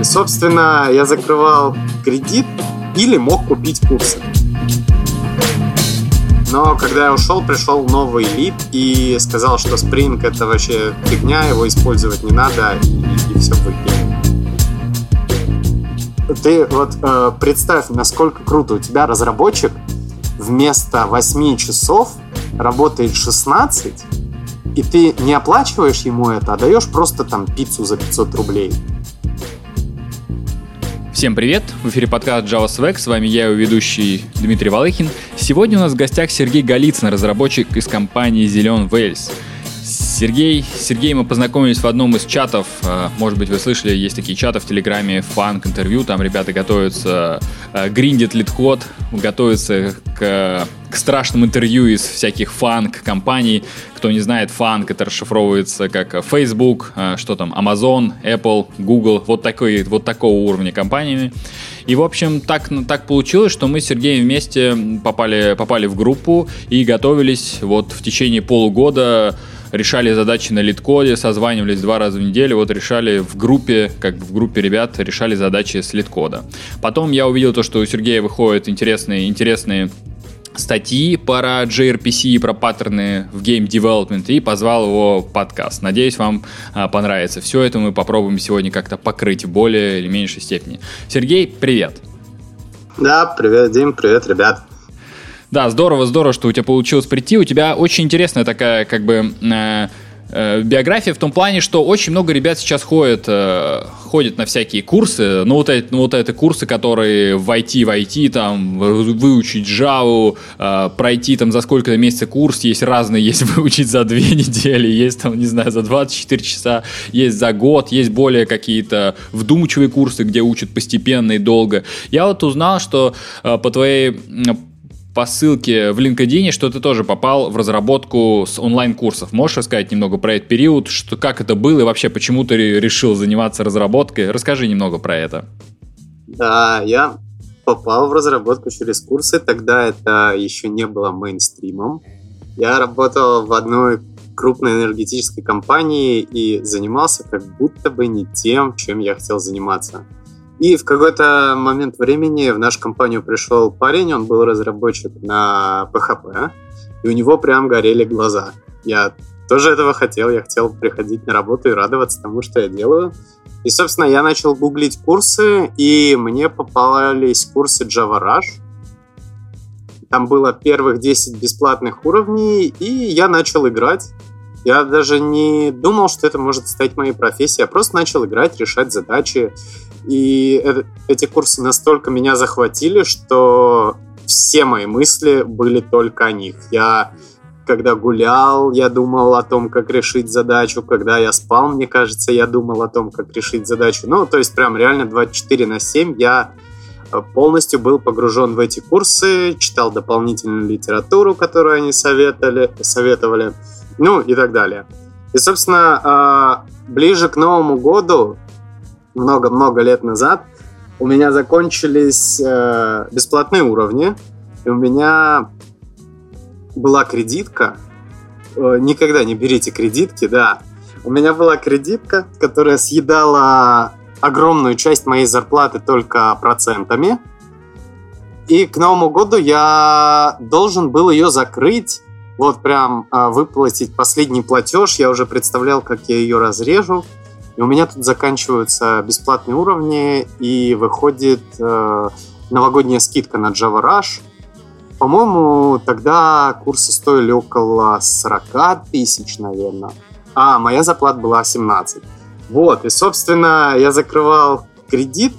И, собственно, я закрывал кредит или мог купить курсы. Но когда я ушел, пришел новый лид и сказал, что Spring это вообще фигня, его использовать не надо, и, и все выкинем. Ты вот э, представь, насколько круто у тебя разработчик вместо 8 часов работает 16, и ты не оплачиваешь ему это, а даешь просто там пиццу за 500 рублей. Всем привет! В эфире подкаст Java Swag. С вами я, его ведущий Дмитрий Валыхин. Сегодня у нас в гостях Сергей Голицын, разработчик из компании Зелен Вельс. Сергей, Сергей мы познакомились в одном из чатов, э, может быть, вы слышали, есть такие чаты в Телеграме, FAANG интервью, там ребята готовятся, э, гриндят LeetCode, готовятся к, к страшным интервью из всяких FAANG-компаний. Кто не знает, FAANG это расшифровывается как Facebook, э, что там, Amazon, Apple, Google, вот, такой, вот такого уровня компаниями. И, в общем, так, так получилось, что мы с Сергеем вместе попали, попали в группу и готовились вот в течение полугода решали задачи на литкоде, созванивались два раза в неделю, вот решали в группе, как в группе ребят, решали задачи с литкода. Потом я увидел то, что у Сергея выходят интересные, интересные статьи про JRPC и про паттерны в Game Development и позвал его в подкаст. Надеюсь, вам а, понравится. Все это мы попробуем сегодня как-то покрыть в более или меньшей степени. Сергей, привет! Да, привет, Дим, привет, ребят. Да, здорово, здорово, что у тебя получилось прийти. У тебя очень интересная такая, как бы, э, э, биография в том плане, что очень много ребят сейчас ходят, э, ходят на всякие курсы. Ну, вот, эти, ну, вот это курсы, которые в IT, в IT, там, выучить Java, э, пройти там за сколько-то месяцев курс. Есть разные, есть выучить за две недели, есть там, не знаю, за 24 часа, есть за год, есть более какие-то вдумчивые курсы, где учат постепенно и долго. Я вот узнал, что э, по твоей по ссылке в LinkedIn, что ты тоже попал в разработку с онлайн-курсов. Можешь рассказать немного про этот период, что, как это было и вообще почему ты решил заниматься разработкой? Расскажи немного про это. Да, я попал в разработку через курсы, тогда это еще не было мейнстримом. Я работал в одной крупной энергетической компании и занимался как будто бы не тем, чем я хотел заниматься. И в какой-то момент времени в нашу компанию пришел парень, он был разработчик на PHP, и у него прям горели глаза. Я тоже этого хотел, я хотел приходить на работу и радоваться тому, что я делаю. И, собственно, я начал гуглить курсы, и мне попались курсы Java Rush. Там было первых 10 бесплатных уровней, и я начал играть. Я даже не думал, что это может стать моей профессией. Я просто начал играть, решать задачи. И это, эти курсы настолько меня захватили, что все мои мысли были только о них. Я когда гулял, я думал о том, как решить задачу. Когда я спал, мне кажется, я думал о том, как решить задачу. Ну, то есть прям реально 24 на 7 я э, полностью был погружен в эти курсы, читал дополнительную литературу, которую они советовали, советовали ну и так далее. И, собственно, а, ближе к Новому году, много-много лет назад, у меня закончились э, бесплатные уровни, и у меня была кредитка. Э, никогда не берите кредитки, да. У меня была кредитка, которая съедала огромную часть моей зарплаты только процентами. И к Новому году я должен был ее закрыть вот прям а, выплатить последний платеж. Я уже представлял, как я ее разрежу. И у меня тут заканчиваются бесплатные уровни, и выходит э, новогодняя скидка на Java Rush. По-моему, тогда курсы стоили около 40 тысяч, наверное. А, моя зарплата была 17. Вот, и, собственно, я закрывал кредит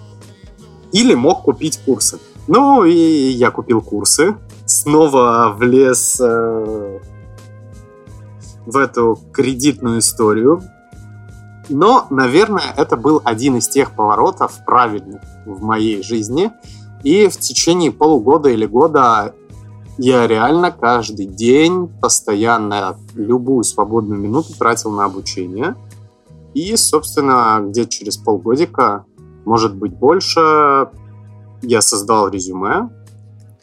или мог купить курсы. Ну, и я купил курсы снова влез э, в эту кредитную историю. Но, наверное, это был один из тех поворотов правильных в моей жизни. И в течение полугода или года я реально каждый день постоянно любую свободную минуту тратил на обучение. И, собственно, где-то через полгодика, может быть больше, я создал резюме,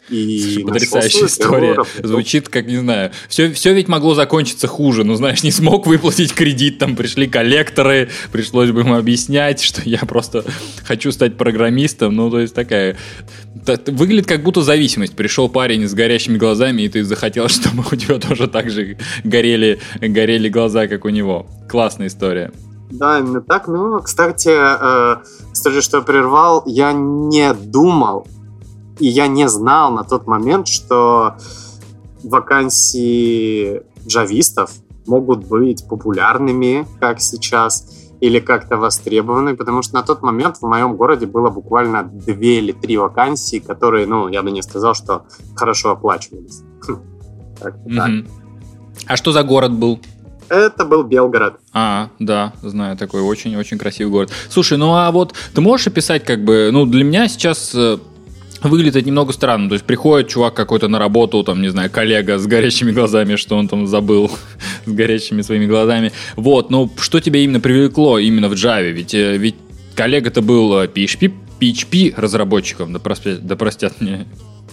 И Потрясающая история. Звучит, как, не знаю, все, все ведь могло закончиться хуже. Ну, знаешь, не смог выплатить кредит, там пришли коллекторы, пришлось бы им объяснять, что я просто хочу стать программистом. Ну, то есть такая... Выглядит как будто зависимость. Пришел парень с горящими глазами, и ты захотел, чтобы у тебя тоже так же горели, горели глаза, как у него. Классная история. Да, именно так. Ну, кстати, э, скажи, что прервал, я не думал, и я не знал на тот момент, что вакансии джавистов могут быть популярными, как сейчас, или как-то востребованы, потому что на тот момент в моем городе было буквально две или три вакансии, которые, ну, я бы не сказал, что хорошо оплачивались. А что за город был? Это был Белгород. А, да, знаю, такой очень-очень красивый город. Слушай, ну а вот ты можешь описать, как бы, ну, для меня сейчас выглядит немного странно. То есть приходит чувак какой-то на работу, там, не знаю, коллега с горящими глазами, что он там забыл, с горящими своими глазами. Вот, ну что тебя именно привлекло именно в Java? Ведь, э, ведь коллега-то был PHP, э, PHP разработчиком, да простят, да простят мне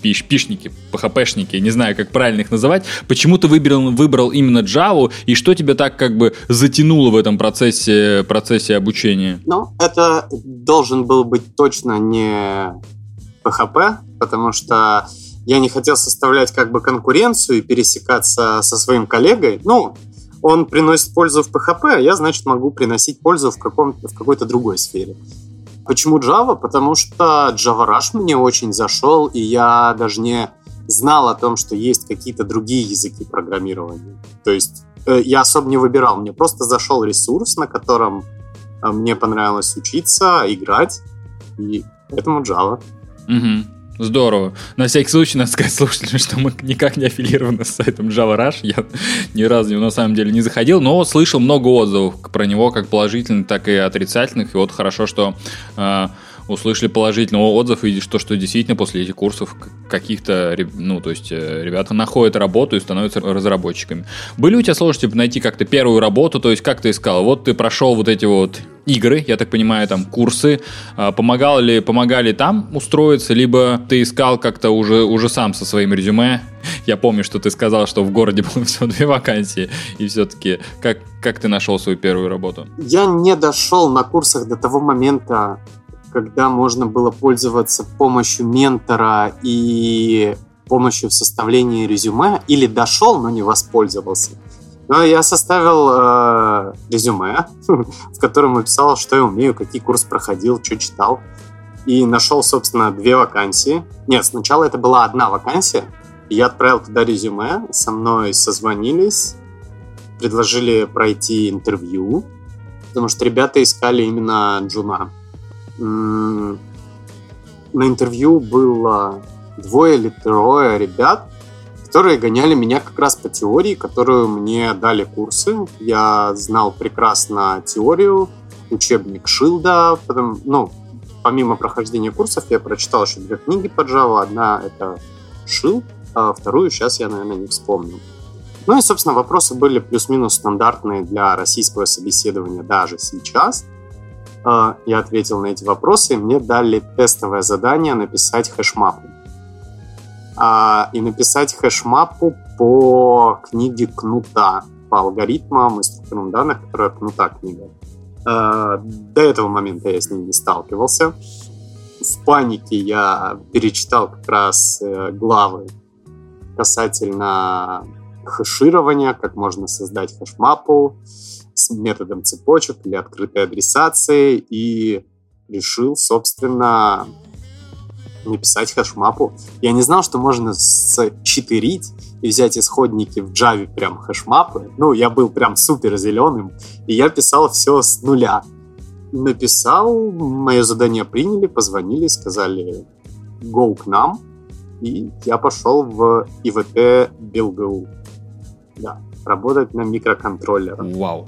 PHP-шники, PHP-шники, не знаю, как правильно их называть. Почему ты выбрал, выбрал именно Java, и что тебя так как бы затянуло в этом процессе, процессе обучения? Ну, это должен был быть точно не PHP, потому что я не хотел составлять как бы конкуренцию и пересекаться со своим коллегой. Ну, он приносит пользу в PHP, а я, значит, могу приносить пользу в, каком в какой-то другой сфере. Почему Java? Потому что Java Rush мне очень зашел, и я даже не знал о том, что есть какие-то другие языки программирования. То есть э, я особо не выбирал, мне просто зашел ресурс, на котором э, мне понравилось учиться, играть, и поэтому Java. Угу. Здорово. На всякий случай, надо сказать слушателям, что мы никак не аффилированы с сайтом Java Rush. Я ни разу на самом деле не заходил, но слышал много отзывов про него, как положительных, так и отрицательных. И вот хорошо, что э, услышали положительный отзыв, и что, что действительно после этих курсов каких-то, ну, то есть э, ребята находят работу и становятся разработчиками. Были у тебя сложности найти как-то первую работу, то есть как ты искал? Вот ты прошел вот эти вот игры, я так понимаю, там курсы. А, помогал ли, помогали там устроиться, либо ты искал как-то уже, уже сам со своим резюме? Я помню, что ты сказал, что в городе было всего две вакансии, и все-таки как, как ты нашел свою первую работу? Я не дошел на курсах до того момента, когда можно было пользоваться помощью ментора и помощью в составлении резюме, или дошел, но не воспользовался. Но я составил э, резюме, в котором написал, что я умею, какие курсы проходил, что читал. И нашел, собственно, две вакансии. Нет, сначала это была одна вакансия. Я отправил туда резюме, со мной созвонились, предложили пройти интервью, потому что ребята искали именно джуна на интервью было двое или трое ребят, которые гоняли меня как раз по теории, которую мне дали курсы. Я знал прекрасно теорию, учебник Шилда, потом, ну, помимо прохождения курсов, я прочитал еще две книги по Java. Одна — это Шилд, а вторую сейчас я, наверное, не вспомню. Ну и, собственно, вопросы были плюс-минус стандартные для российского собеседования даже сейчас. А, я ответил на эти вопросы, и мне дали тестовое задание написать хэшмапу. А, и написать хэшмапу по книге Кнута, по алгоритмам и структурам данных, которая Кнута книга. А, до этого момента я с ним не сталкивался. В панике я перечитал как раз э, главы касательно хэширования, как можно создать хэшмапу, с методом цепочек или открытой адресации и решил, собственно, написать хэшмапу. Я не знал, что можно счетырить и взять исходники в Java прям хэшмапы. Ну, я был прям супер зеленым, и я писал все с нуля. Написал, мое задание приняли, позвонили, сказали go к нам, и я пошел в ИВТ БелГУ. Да, работать на микроконтроллерах. Вау.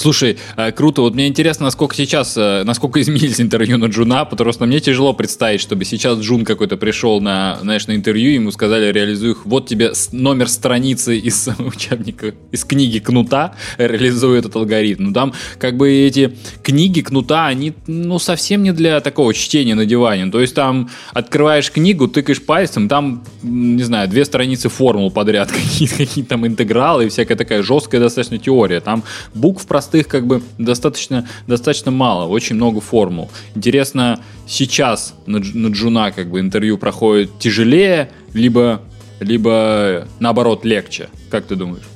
Слушай, э, круто. Вот мне интересно, насколько сейчас, э, насколько изменились интервью на Джуна, потому что мне тяжело представить, чтобы сейчас Джун какой-то пришел на, знаешь, на интервью, ему сказали, реализуй их, вот тебе номер страницы из учебника, из книги Кнута, реализуй этот алгоритм. Ну, там как бы эти книги Кнута, они, ну, совсем не для такого чтения на диване. То есть там открываешь книгу, тыкаешь пальцем, там, не знаю, две страницы формул подряд, какие-то какие там интегралы и всякая такая жесткая достаточно теория. Там букв простых как бы достаточно, достаточно мало, очень много формул. Интересно, сейчас на, на Джуна как бы интервью проходит тяжелее, либо, либо наоборот легче? Как ты думаешь?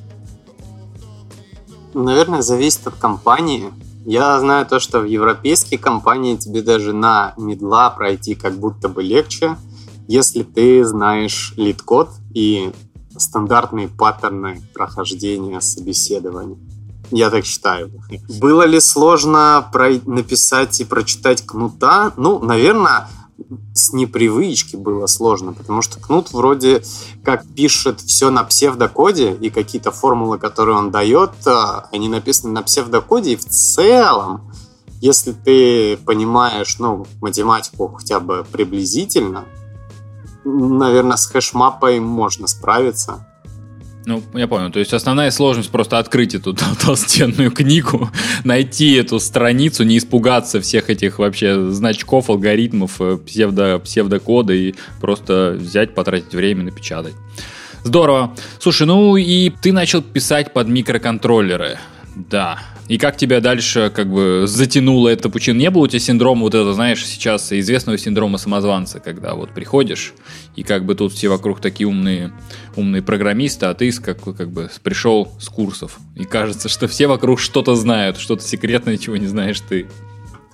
Наверное, зависит от компании. Я знаю то, что в европейские компании тебе даже на миддла пройти как будто бы легче, если ты знаешь LeetCode и стандартные паттерны прохождения собеседования. Я так считаю. Было ли сложно про... написать и прочитать Кнута? Ну, наверное, с непривычки было сложно, потому что Кнут вроде как пишет все на псевдокоде, и какие-то формулы, которые он дает, а, они написаны на псевдокоде, и в целом, если ты понимаешь, ну, математику хотя бы приблизительно, наверное, с хэшмапой можно справиться. Ну, я понял. То есть основная сложность просто открыть эту толстенную книгу, найти эту страницу, не испугаться всех этих вообще значков, алгоритмов, э, псевдо, псевдокода и просто взять, потратить время, напечатать. Здорово. Слушай, ну и ты начал писать под микроконтроллеры. Да. И как тебя дальше как бы затянуло это пучин? Не было у тебя синдрома вот это, знаешь, сейчас известного синдрома самозванца, когда вот приходишь, и как бы тут все вокруг такие умные, умные программисты, а ты как, как бы пришел с курсов. И кажется, что все вокруг что-то знают, что-то секретное, чего не знаешь ты.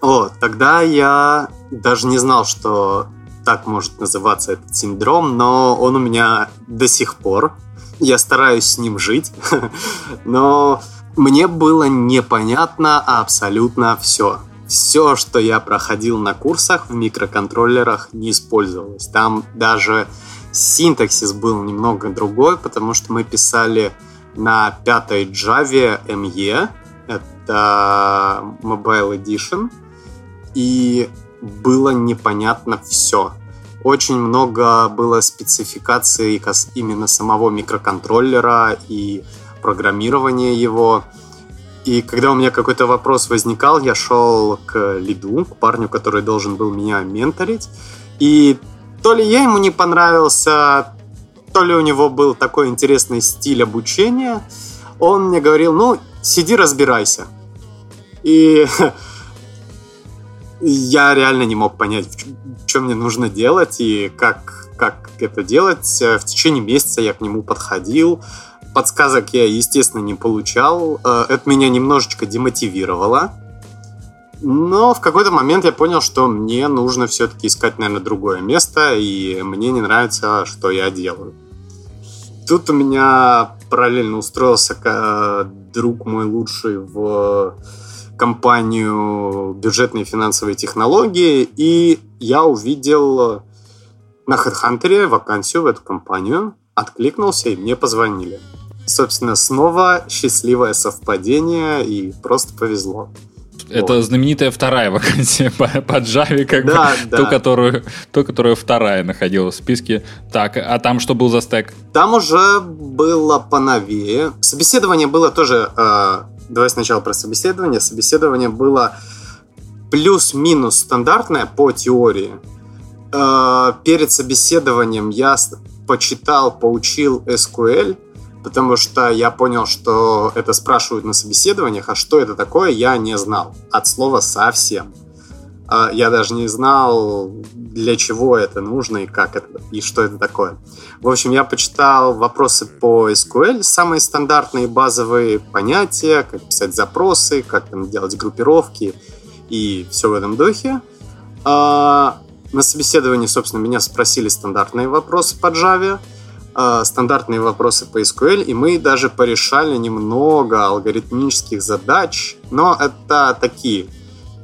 О, тогда я даже не знал, что так может называться этот синдром, но он у меня до сих пор. Я стараюсь с ним жить, но мне было непонятно абсолютно все. Все, что я проходил на курсах в микроконтроллерах, не использовалось. Там даже синтаксис был немного другой, потому что мы писали на пятой Java ME, это Mobile Edition, и было непонятно все. Очень много было спецификаций именно самого микроконтроллера и программирование его. И когда у меня какой-то вопрос возникал, я шел к лиду, к парню, который должен был меня менторить. И то ли я ему не понравился, то ли у него был такой интересный стиль обучения, он мне говорил, ну, сиди, разбирайся. И я реально не мог понять, что мне нужно делать и как, как это делать. В течение месяца я к нему подходил, подсказок я, естественно, не получал. Э, это меня немножечко демотивировало. Но в какой-то момент я понял, что мне нужно все-таки искать, наверное, другое место, и мне не нравится, что я делаю. Тут у меня параллельно устроился э, друг мой лучший в компанию бюджетные финансовые технологии, и я увидел на HeadHunter вакансию в эту компанию, откликнулся, и мне позвонили. Собственно, снова счастливое совпадение и просто повезло. Это вот. знаменитая вторая вакансия по, по Java, как да, бы, да. Ту, которую, ту, которая вторая находилась в списке. Так, а там что был за стек? Там уже было поновее. Собеседование было тоже... Э, давай сначала про собеседование. Собеседование было плюс-минус стандартное по теории. Э, перед собеседованием я почитал, поучил SQL – потому что я понял, что это спрашивают на собеседованиях, а что это такое, я не знал. От слова совсем. А, я даже не знал, для чего это нужно и как это, и что это такое. В общем, я почитал вопросы по SQL, самые стандартные базовые понятия, как писать запросы, как там делать группировки и все в этом духе. А, на собеседовании, собственно, меня спросили стандартные вопросы по Java – э, стандартные вопросы по SQL, и мы даже порешали немного алгоритмических задач, но это такие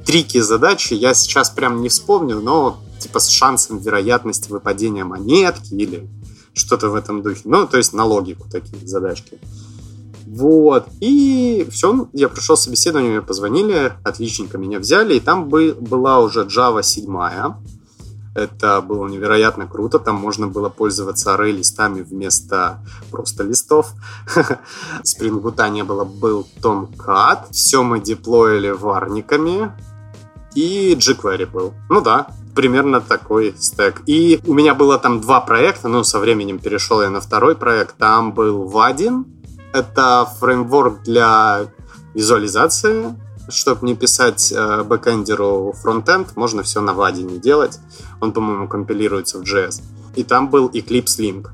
трики задачи, я сейчас прям не вспомню, но типа с шансом вероятности выпадения монетки или что-то в этом духе. Ну, то есть на логику такие задачки. Вот. И все, я прошел собеседование, мне позвонили, отличненько меня взяли, и там бы, была уже Java 7. Это было невероятно круто. Там можно было пользоваться array листами вместо просто листов. Spring Boot не было, был Tomcat. Все мы деплоили варниками. И jQuery был. Ну да, примерно такой стек. И у меня было там два проекта, ну, со временем перешел я на второй проект. Там был Vadin. Это фреймворк для визуализации чтобы не писать э, бэкэндеру фронтенд, можно все на Vadin делать. Он, по-моему, компилируется в JS. И там был Eclipse Link.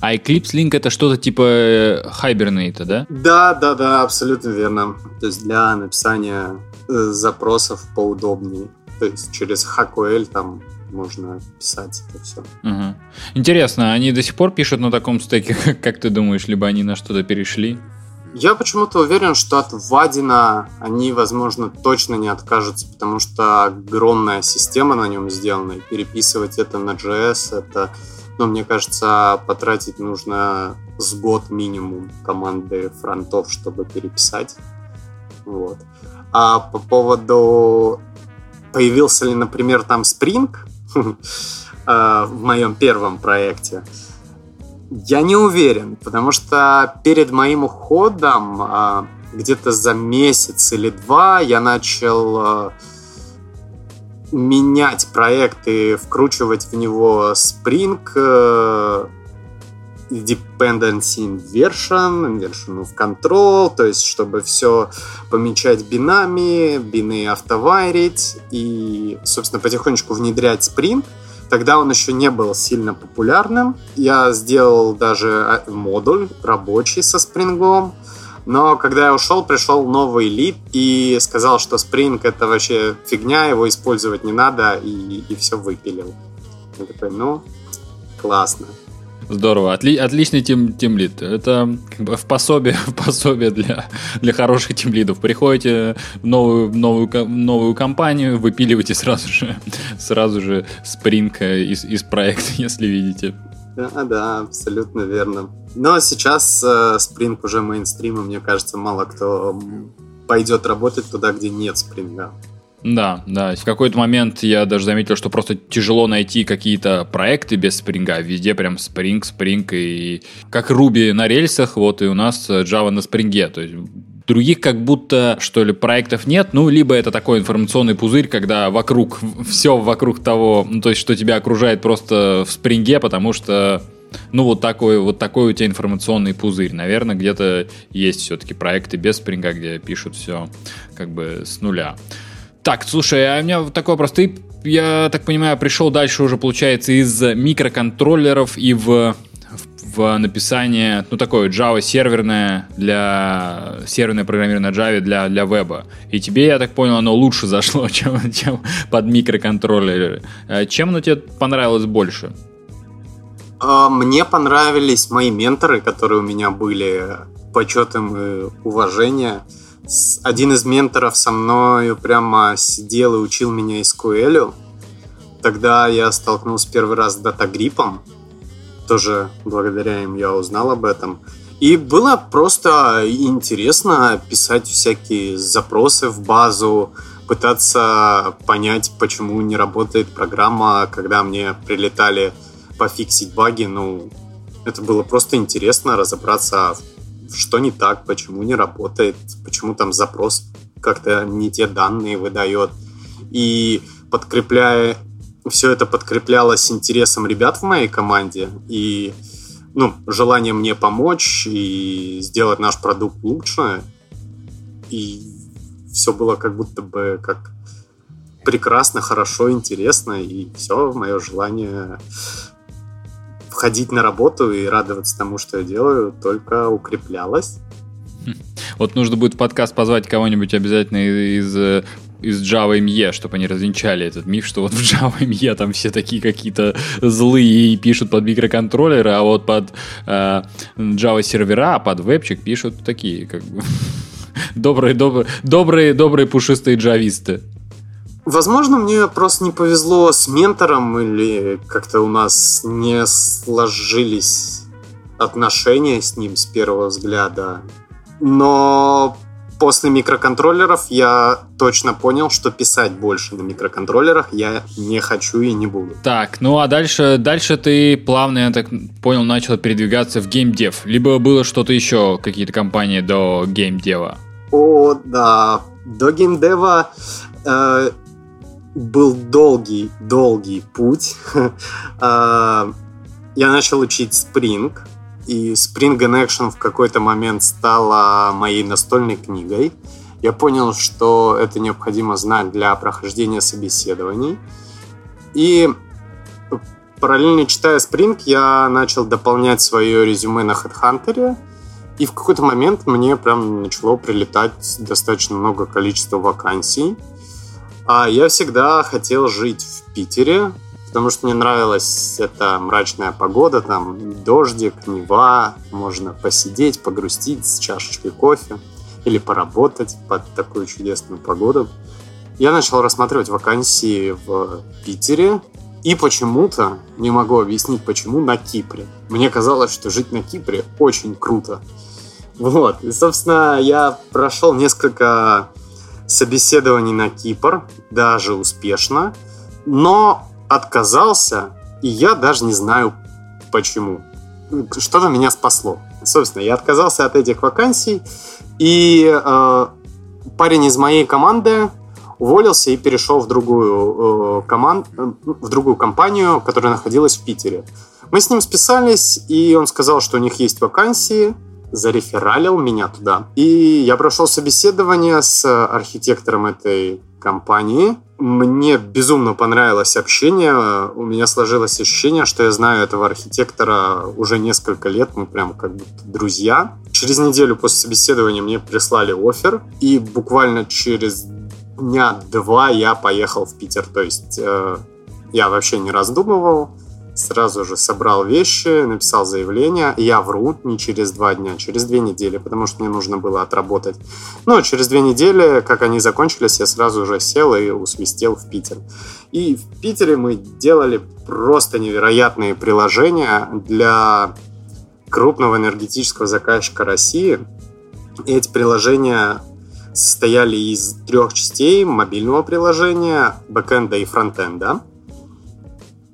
А Eclipse Link это что-то типа э, Hibernate, да? Да, да, да, абсолютно верно. То есть для написания э, запросов поудобнее. То есть через HQL там можно писать это все. Угу. Интересно, они до сих пор пишут на таком стеке, как ты думаешь, либо они на что-то перешли? Я почему-то уверен, что от Вадина они, возможно, точно не откажутся, потому что огромная система на нем сделана, и переписывать это на JS, это, ну, мне кажется, потратить нужно с год минимум команды фронтов, чтобы переписать. Вот. А по поводу появился ли, например, там Spring э, в моем первом проекте, я не уверен, потому что перед моим уходом а, где-то за месяц или два я начал а, менять проект и вкручивать в него Spring э, Dependency Inversion, Inversion of Control, то есть чтобы все помечать бинами, бины автовайрить и, собственно, потихонечку внедрять Spring – Тогда он еще не был сильно популярным. Я сделал даже а, модуль рабочий со спрингом. Но когда я ушел, пришел новый лид и сказал, что Spring это вообще фигня, его использовать не надо, и, и все выпилил. Я такой, ну, классно. Здорово. Отли, отличный тим, тимлид. Это как бы в пособие, в пособие для, для хороших тимлидов. Приходите в новую, новую, новую компанию, выпиливайте сразу же, сразу же спринг из, из проекта, если видите. Да, да, абсолютно верно. Но сейчас э, Spring уже мейнстрим, и мне кажется, мало кто пойдет работать туда, где нет спринга. Да, да. В какой-то момент я даже заметил, что просто тяжело найти какие-то проекты без спринга. Везде прям Spring, Spring и как Ruby на рельсах, вот и у нас Java на спринге. То есть других как будто, что ли, проектов нет, ну, либо это такой информационный пузырь, когда вокруг, все вокруг того, ну, то есть, что тебя окружает просто в спринге, потому что ну, вот такой, вот такой у тебя информационный пузырь. Наверное, где-то есть все-таки проекты без спринга, где пишут все как бы с нуля. Так, слушай, а у меня такой вопрос. Ты, я так понимаю, пришел дальше уже, получается, из микроконтроллеров и в, в, написание, ну, такое Java серверное для серверное программирование на Java для, для веба. И тебе, я так понял, оно лучше зашло, чем, чем под микроконтроллеры. А чем оно тебе понравилось больше? А, мне понравились мои менторы, которые у меня были почетом и уважение один из менторов со мной прямо сидел и учил меня SQL. Тогда я столкнулся первый раз с датагриппом. Тоже благодаря им я узнал об этом. И было просто интересно писать всякие запросы в базу, пытаться понять, почему не работает программа, когда мне прилетали пофиксить баги. Ну, это было просто интересно разобраться в что не так, почему не работает, почему там запрос как-то не те данные выдает. И подкрепляя все это подкреплялось интересом ребят в моей команде и ну, желанием мне помочь и сделать наш продукт лучше. И все было как будто бы как прекрасно, хорошо, интересно, и все, мое желание ходить на работу и радоваться тому, что я делаю, только укреплялось. Вот нужно будет в подкаст позвать кого-нибудь обязательно из из Java ME, чтобы они развенчали этот миф, что вот в Java ME там все такие какие-то злые и пишут под микроконтроллеры, а вот под э, Java сервера, а под вебчик пишут такие, как бы добрые, добрые, добрые, добрые пушистые джависты. Возможно, мне просто не повезло с ментором, или как-то у нас не сложились отношения с ним с первого взгляда. Но после микроконтроллеров я точно понял, что писать больше на микроконтроллерах я не хочу и не буду. Так, ну а дальше, дальше ты плавно, я так понял, начал передвигаться в геймдев. Либо было что-то еще, какие-то компании до геймдева? О, да. До геймдева э, был долгий, долгий путь. э, я начал учить Spring, и Spring in Action в какой-то момент стала моей настольной книгой. Я понял, что это необходимо знать для прохождения собеседований. И параллельно читая Spring, я начал дополнять свое резюме на HeadHunter. И в какой-то момент мне прям начало прилетать достаточно много количества вакансий. А я всегда хотел жить в Питере, потому что мне нравилась эта мрачная погода, там дождик, нева, можно посидеть, погрустить с чашечкой кофе или поработать под такую чудесную погоду. Я начал рассматривать вакансии в Питере, и почему-то, не могу объяснить почему, на Кипре. Мне казалось, что жить на Кипре очень круто. Вот, и, собственно, я прошел несколько собеседований на Кипр, даже успешно, но отказался, и я даже не знаю почему. Что-то меня спасло. Собственно, я отказался от этих вакансий, и э, парень из моей команды уволился и перешел в другую, э, команд, в другую компанию, которая находилась в Питере. Мы с ним списались, и он сказал, что у них есть вакансии, зарефералил меня туда. И я прошел собеседование с архитектором этой компании. Мне безумно понравилось общение. У меня сложилось ощущение, что я знаю этого архитектора уже несколько лет. Мы прям как будто друзья. Через неделю после собеседования мне прислали офер. И буквально через дня два я поехал в Питер. То есть э, я вообще не раздумывал сразу же собрал вещи, написал заявление. Я вру не через два дня, через две недели, потому что мне нужно было отработать. Но через две недели, как они закончились, я сразу же сел и усвистел в Питер. И в Питере мы делали просто невероятные приложения для крупного энергетического заказчика России. И эти приложения состояли из трех частей мобильного приложения, бэкэнда и фронтенда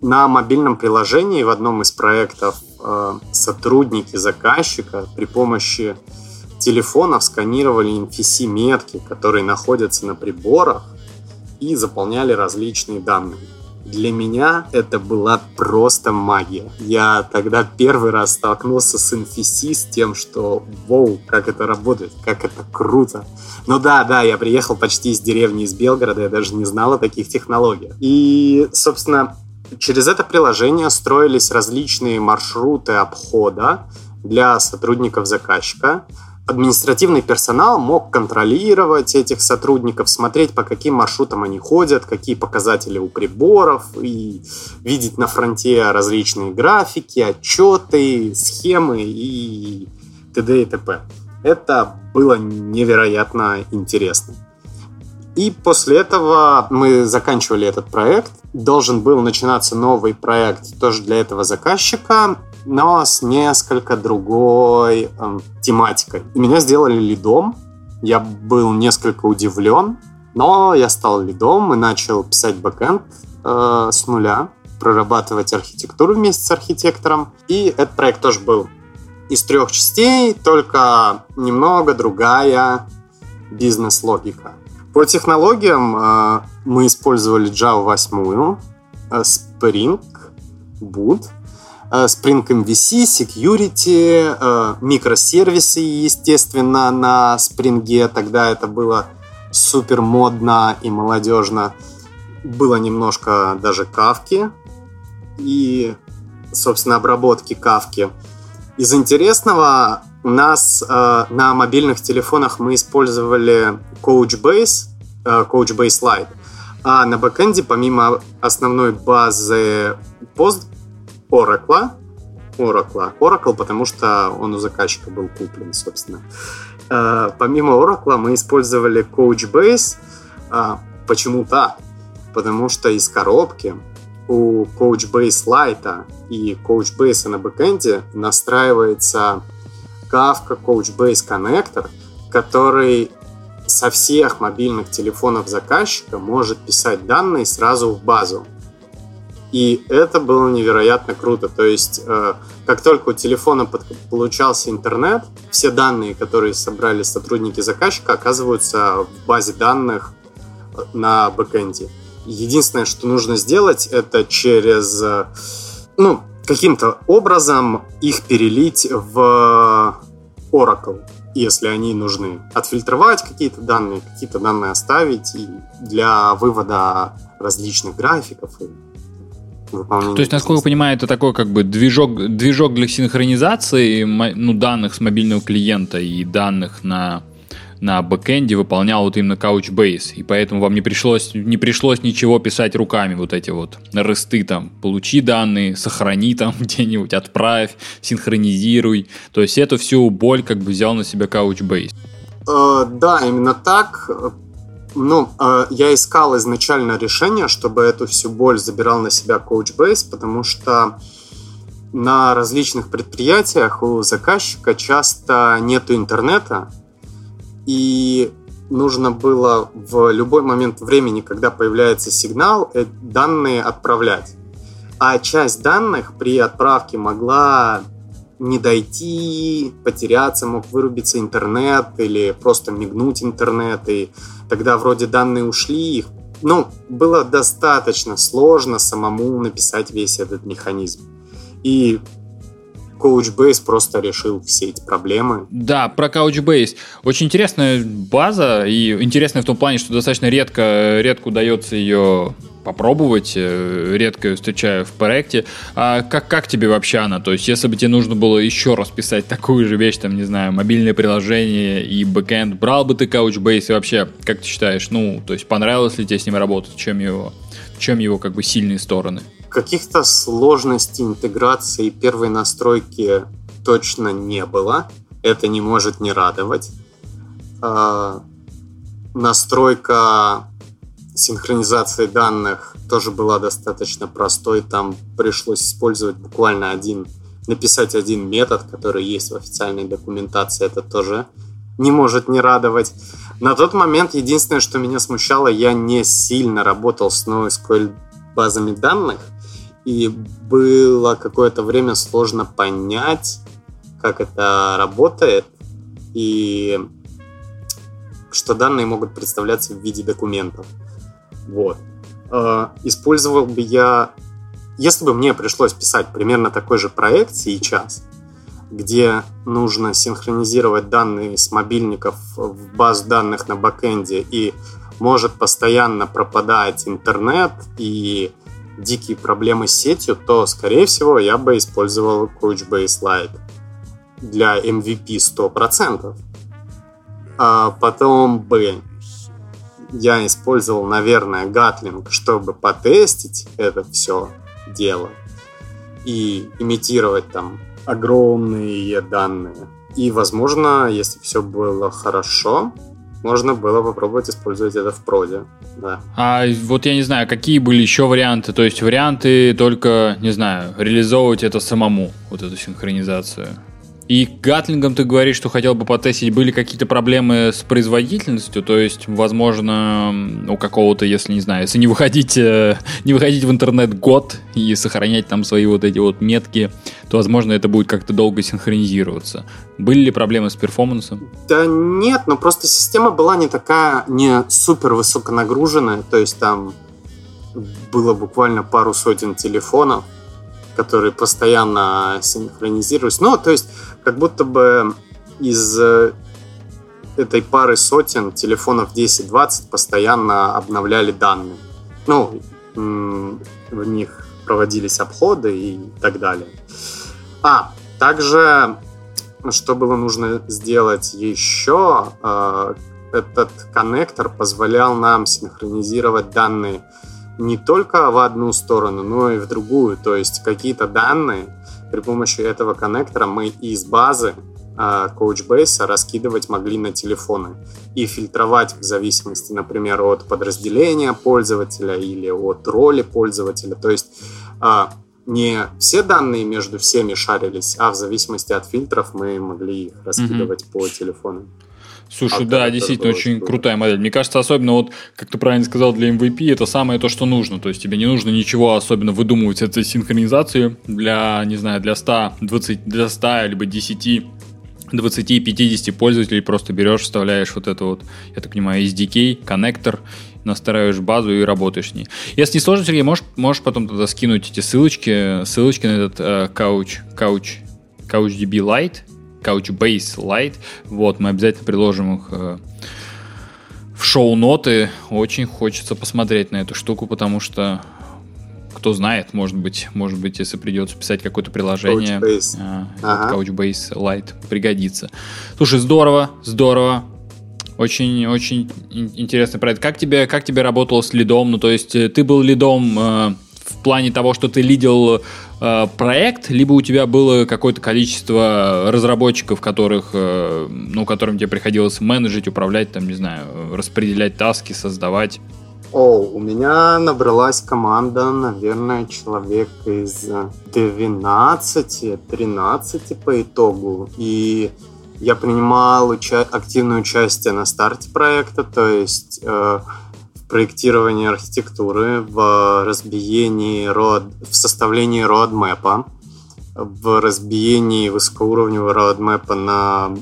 на мобильном приложении в одном из проектов э, сотрудники заказчика при помощи телефонов сканировали NFC-метки, которые находятся на приборах, и заполняли различные данные. Для меня это была просто магия. Я тогда первый раз столкнулся с NFC, с тем, что вау, как это работает, как это круто. Ну да, да, я приехал почти из деревни из Белгорода, я даже не знал о таких технологиях. И, собственно, Через это приложение строились различные маршруты обхода для сотрудников заказчика. Административный персонал мог контролировать этих сотрудников, смотреть, по каким маршрутам они ходят, какие показатели у приборов, и видеть на фронте различные графики, отчеты, схемы и т.д. и т.п. Это было невероятно интересно. И после этого мы заканчивали этот проект. Должен был начинаться новый проект тоже для этого заказчика, но с несколько другой э, тематикой. И меня сделали лидом. Я был несколько удивлен, но я стал лидом и начал писать бэкэнд э, с нуля, прорабатывать архитектуру вместе с архитектором. И этот проект тоже был из трех частей, только немного другая бизнес-логика. По технологиям э, мы использовали Java 8, э, Spring Boot, э, Spring MVC, Security, микросервисы, естественно, на Spring. Тогда это было супер модно и молодежно. Было немножко даже кавки и, собственно, обработки кавки. Из интересного нас э, на мобильных телефонах мы использовали Couchbase, э, Couchbase Lite, а на бэкэнде помимо основной базы пост Oracle, Oracle, Oracle, потому что он у заказчика был куплен, собственно. Э, помимо Oracle мы использовали Couchbase. Э, почему так? Потому что из коробки у Couchbase Lite и Couchbase на бэкэнде настраивается Kafka Couchbase Connector, который со всех мобильных телефонов заказчика может писать данные сразу в базу. И это было невероятно круто. То есть, э, как только у телефона под, получался интернет, все данные, которые собрали сотрудники заказчика, оказываются в базе данных на бэкэнде. Единственное, что нужно сделать, это через, э, ну, каким-то образом их перелить в Oracle, если они нужны. Отфильтровать какие-то данные, какие-то данные оставить для вывода различных графиков и то есть, насколько я понимаю, это такой как бы движок, движок для синхронизации ну, данных с мобильного клиента и данных на, на бэкэнде выполнял вот именно Couchbase. И поэтому вам не пришлось, не пришлось ничего писать руками, вот эти вот ресты там. Получи данные, сохрани там где-нибудь, отправь, синхронизируй. То есть эту всю боль как бы взял на себя Couchbase. Uh, да, именно так. Ну, э, я искал изначально решение, чтобы эту всю боль забирал на себя Coachbase, потому что на различных предприятиях у заказчика часто нету интернета, и нужно было в любой момент времени, когда появляется сигнал, э, данные отправлять. А часть данных при отправке могла не дойти, потеряться, мог вырубиться интернет или просто мигнуть интернет, и тогда вроде данные ушли, их, ну, было достаточно сложно самому написать весь этот механизм. И Couchbase просто решил все эти проблемы. Да, про Couchbase. Очень интересная база, и интересная в том плане, что достаточно редко, редко удается ее попробовать, э, редко ее встречаю в проекте. А как, как тебе вообще она? То есть, если бы тебе нужно было еще раз писать такую же вещь, там, не знаю, мобильное приложение и бэкэнд, брал бы ты Couchbase и вообще, как ты считаешь, ну, то есть, понравилось ли тебе с ним работать, чем его, чем его, как бы, сильные стороны? Каких-то сложностей интеграции первой настройки точно не было. Это не может не радовать. А, настройка синхронизации данных тоже была достаточно простой. Там пришлось использовать буквально один, написать один метод, который есть в официальной документации. Это тоже не может не радовать. На тот момент единственное, что меня смущало, я не сильно работал с NoSQL базами данных, и было какое-то время сложно понять, как это работает, и что данные могут представляться в виде документов. Вот. Э, использовал бы я... Если бы мне пришлось писать примерно такой же проект сейчас, где нужно синхронизировать данные с мобильников в базу данных на бэкэнде и может постоянно пропадать интернет и дикие проблемы с сетью, то, скорее всего, я бы использовал Couchbase Lite для MVP 100%. А потом бы я использовал, наверное, Гатлинг, чтобы потестить это все дело и имитировать там огромные данные. И, возможно, если все было хорошо, можно было попробовать использовать это в проде. Да. А вот я не знаю, какие были еще варианты? То есть варианты только, не знаю, реализовывать это самому, вот эту синхронизацию. И гатлингом ты говоришь, что хотел бы потестить, были какие-то проблемы с производительностью, то есть, возможно, у какого-то, если не знаю, если не выходить, э, не выходить в интернет год и сохранять там свои вот эти вот метки, то, возможно, это будет как-то долго синхронизироваться. Были ли проблемы с перформансом? Да нет, но просто система была не такая, не супер высоконагруженная, то есть там было буквально пару сотен телефонов, которые постоянно синхронизировались. Ну, то есть, как будто бы из э, этой пары сотен телефонов 10-20 постоянно обновляли данные. Ну, в них проводились обходы и так далее. А, также, что было нужно сделать еще, э, этот коннектор позволял нам синхронизировать данные не только в одну сторону, но и в другую. То есть какие-то данные при помощи этого коннектора мы из базы э, Couchbase раскидывать могли на телефоны и фильтровать в зависимости, например, от подразделения пользователя или от роли пользователя. То есть э, не все данные между всеми шарились, а в зависимости от фильтров мы могли их раскидывать mm-hmm. по телефону. Слушай, а да, действительно, очень было. крутая модель. Мне кажется, особенно вот, как ты правильно сказал, для MVP это самое то, что нужно. То есть тебе не нужно ничего особенно выдумывать этой синхронизации для, не знаю, для 100, 20, для 100, либо 10 20-50 пользователей просто берешь, вставляешь вот это вот, я так понимаю, SDK, коннектор, настраиваешь базу и работаешь с ней. Если не сложно, Сергей, можешь, можешь потом тогда скинуть эти ссылочки, ссылочки на этот э, Couch, Couch, CouchDB Lite, Couchbase Lite. Вот, мы обязательно приложим их э, в шоу-ноты. Очень хочется посмотреть на эту штуку, потому что кто знает, может быть, может быть, если придется писать какое-то приложение, Couchbase, э, ага. Couchbase Lite пригодится. Слушай, здорово, здорово. Очень, очень интересный проект. Как тебе, как тебе работало с лидом? Ну, то есть э, ты был лидом э, в плане того, что ты лидил проект, либо у тебя было какое-то количество разработчиков, которых, э, ну, которым тебе приходилось менеджить, управлять, там, не знаю, распределять таски, создавать? О, у меня набралась команда, наверное, человек из 12-13 по итогу. И я принимал уча- активное участие на старте проекта, то есть э, проектировании архитектуры, в разбиении род, в составлении родмэпа, в разбиении высокоуровневого родмэпа на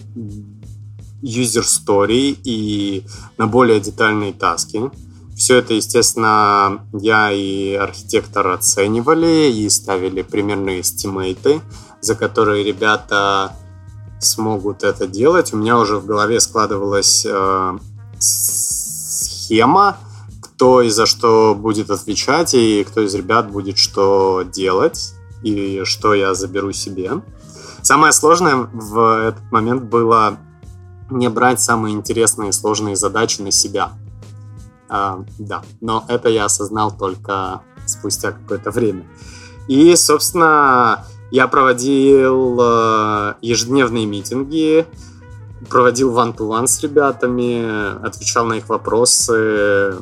user story и на более детальные таски. Все это, естественно, я и архитектор оценивали и ставили примерные эстимейты, за которые ребята смогут это делать. У меня уже в голове складывалась э, схема, кто и за что будет отвечать, и кто из ребят будет что делать, и что я заберу себе. Самое сложное в этот момент было не брать самые интересные и сложные задачи на себя. А, да, но это я осознал только спустя какое-то время. И, собственно, я проводил э, ежедневные митинги, проводил one-to-one с ребятами, отвечал на их вопросы.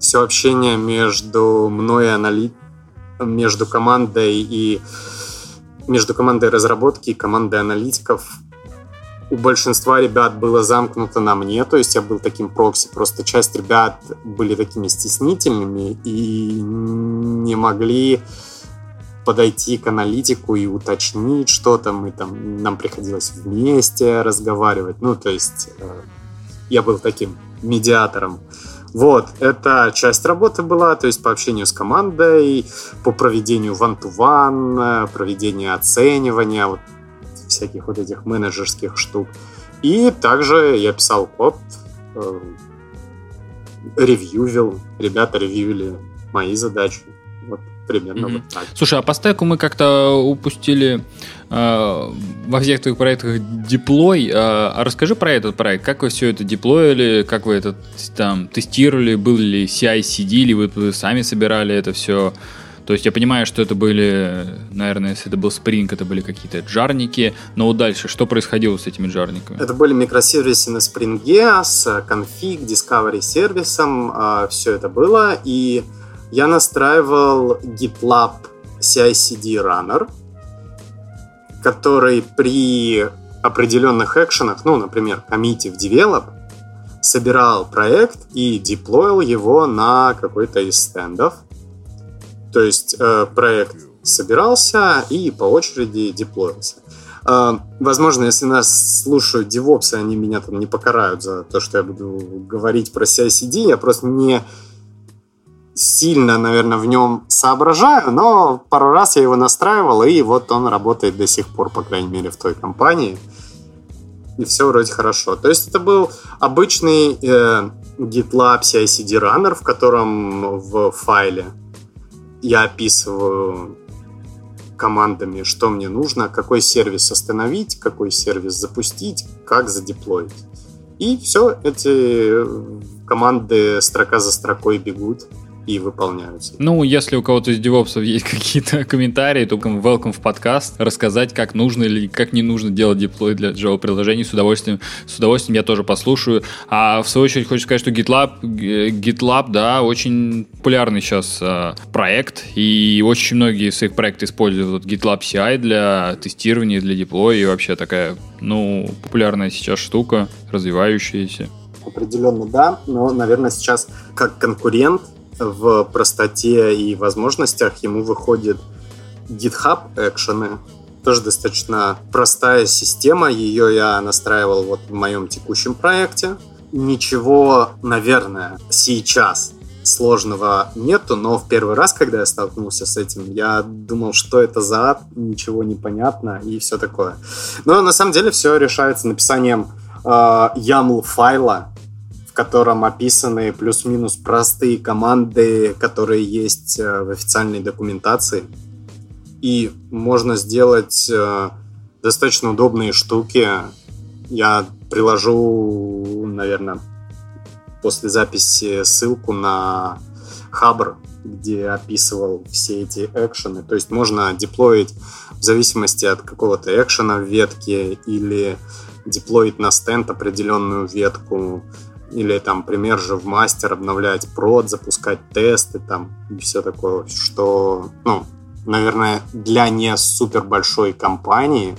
Все общение между мной и анали... между командой и между командой разработки и командой аналитиков у большинства ребят было замкнуто на мне, то есть я был таким прокси, просто часть ребят были такими стеснительными и не могли подойти к аналитику и уточнить что-то. Мы там, нам приходилось вместе разговаривать. Ну, то есть э, я был таким медиатором. Вот, это часть работы была, то есть по общению с командой, по проведению one-to-one, проведению оценивания, вот всяких вот этих менеджерских штук. И также я писал код, э, ревьювил, ребята ревьювили мои задачи. Вот примерно mm-hmm. вот так. Слушай, а по стеку мы как-то упустили во всех твоих проектах деплой. Э, а расскажи про этот проект. Как вы все это деплоили, как вы это там тестировали, был ли CI-CD, или вы, сами собирали это все? То есть я понимаю, что это были, наверное, если это был Spring, это были какие-то джарники, но вот дальше, что происходило с этими джарниками? Это были микросервисы на Spring с конфиг, Discovery сервисом, а, все это было, и я настраивал GitLab CI-CD Runner, который при определенных экшенах, ну, например, комите в develop, собирал проект и деплоил его на какой-то из стендов. То есть э, проект собирался и по очереди деплоился. Э, возможно, если нас слушают девопсы, они меня там не покарают за то, что я буду говорить про CI-CD. Я просто не сильно, наверное, в нем соображаю, но пару раз я его настраивал, и вот он работает до сих пор, по крайней мере, в той компании. И все вроде хорошо. То есть это был обычный э, GitLab CI-CD Runner, в котором в файле я описываю командами, что мне нужно, какой сервис остановить, какой сервис запустить, как задеплоить. И все, эти команды строка за строкой бегут и выполняются. Ну, если у кого-то из девопсов есть какие-то комментарии, то welcome в подкаст, рассказать, как нужно или как не нужно делать деплой для Java приложений, с удовольствием, с удовольствием я тоже послушаю. А в свою очередь хочу сказать, что GitLab, GitLab, да, очень популярный сейчас э, проект, и очень многие своих проектов используют GitLab CI для тестирования, для деплоя, и вообще такая, ну, популярная сейчас штука, развивающаяся. Определенно, да, но, наверное, сейчас как конкурент в простоте и возможностях ему выходит GitHub экшены. Тоже достаточно простая система. Ее я настраивал вот в моем текущем проекте. Ничего, наверное, сейчас сложного нету, но в первый раз, когда я столкнулся с этим, я думал, что это за ад, ничего не понятно и все такое. Но на самом деле все решается написанием э, YAML файла, котором описаны плюс-минус простые команды, которые есть э, в официальной документации. И можно сделать э, достаточно удобные штуки. Я приложу, наверное, после записи ссылку на Хабр, где описывал все эти экшены. То есть можно деплоить в зависимости от какого-то экшена в ветке или деплоить на стенд определенную ветку или там пример же в мастер обновлять прод, запускать тесты там и все такое, что, ну, наверное, для не супер большой компании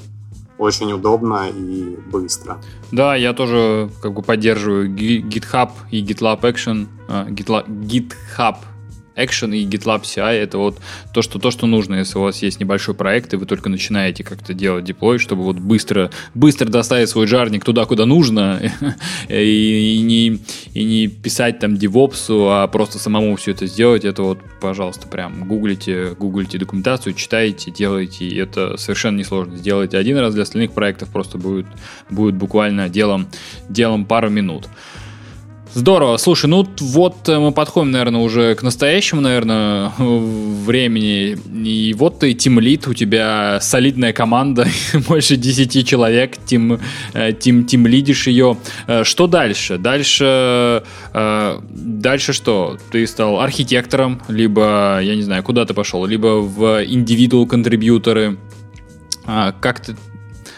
очень удобно и быстро. Да, я тоже как бы поддерживаю GitHub и GitLab Action, GitLab, GitHub Action и GitLab CI это вот то, что, то, что нужно, если у вас есть небольшой проект, и вы только начинаете как-то делать деплой, чтобы вот быстро, быстро доставить свой жарник туда, куда нужно, и, и, не, и не писать там девопсу, а просто самому все это сделать, это вот, пожалуйста, прям гуглите, гуглите документацию, читайте, делайте, это совершенно несложно. Сделайте один раз, для остальных проектов просто будет, будет буквально делом, делом пару минут. Здорово. Слушай, ну вот э, мы подходим, наверное, уже к настоящему, наверное, времени. И вот ты тимлит, у тебя солидная команда, больше 10 человек, тим, э, тим, тим лидишь ее. Э, что дальше? Дальше, дальше что? Ты стал архитектором, либо, я не знаю, куда ты пошел, либо в индивидуал контрибьюторы. А, как ты,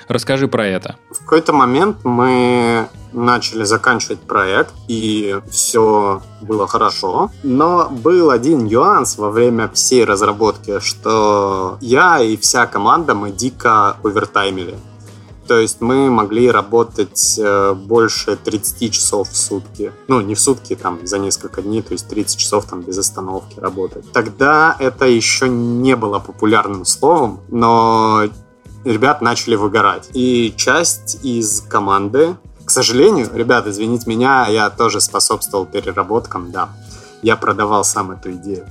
Расскажи про это. В какой-то момент мы начали заканчивать проект, и все было хорошо. Но был один нюанс во время всей разработки, что я и вся команда, мы дико овертаймили. То есть мы могли работать э, больше 30 часов в сутки. Ну, не в сутки, там, за несколько дней, то есть 30 часов там без остановки работать. Тогда это еще не было популярным словом, но ребят начали выгорать. И часть из команды, к сожалению, ребят, извините меня, я тоже способствовал переработкам, да. Я продавал сам эту идею.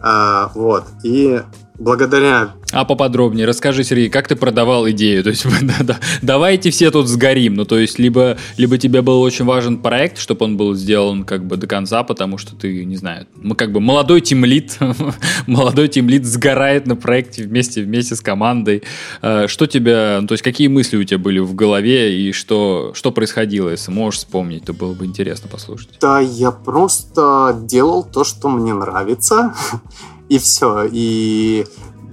А, вот. И благодаря а поподробнее расскажи, Сергей, как ты продавал идею? То есть, да, да, давайте все тут сгорим. Ну, то есть, либо, либо тебе был очень важен проект, чтобы он был сделан как бы до конца, потому что ты, не знаю, мы как бы молодой тимлит, молодой тимлит сгорает на проекте вместе, вместе с командой. А, что тебя, ну, то есть, какие мысли у тебя были в голове и что, что происходило, если можешь вспомнить, то было бы интересно послушать. Да, я просто делал то, что мне нравится, и все. И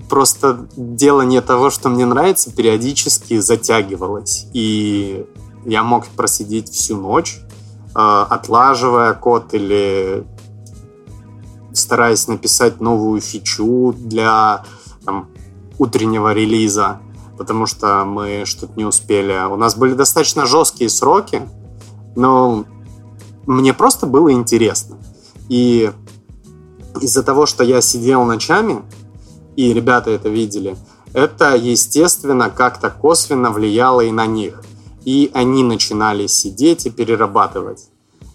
просто делание того, что мне нравится, периодически затягивалось. И я мог просидеть всю ночь, э, отлаживая код или стараясь написать новую фичу для там, утреннего релиза, потому что мы что-то не успели. У нас были достаточно жесткие сроки, но мне просто было интересно. И из-за того, что я сидел ночами, и ребята это видели, это, естественно, как-то косвенно влияло и на них. И они начинали сидеть и перерабатывать.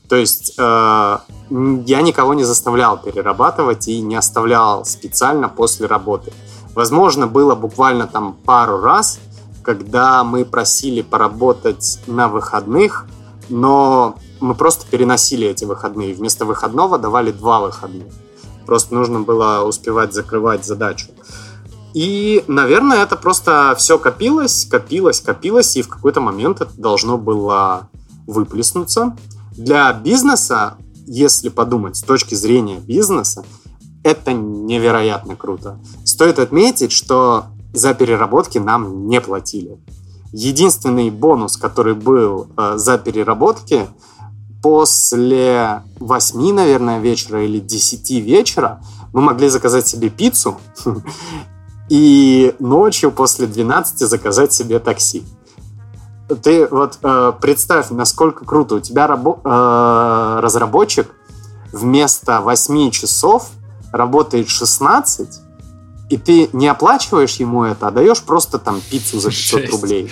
То есть э, я никого не заставлял перерабатывать и не оставлял специально после работы. Возможно, было буквально там пару раз, когда мы просили поработать на выходных, но мы просто переносили эти выходные. Вместо выходного давали два выходных. Просто нужно было успевать закрывать задачу. И, наверное, это просто все копилось, копилось, копилось, и в какой-то момент это должно было выплеснуться. Для бизнеса если подумать с точки зрения бизнеса, это невероятно круто. Стоит отметить, что за переработки нам не платили. Единственный бонус, который был э, за переработки, после 8, наверное, вечера или 10 вечера мы могли заказать себе пиццу и ночью после 12 заказать себе такси. Ты вот э, представь, насколько круто. У тебя рабо- э, разработчик вместо 8 часов работает 16, и ты не оплачиваешь ему это, а даешь просто там пиццу за 500 Жесть. рублей.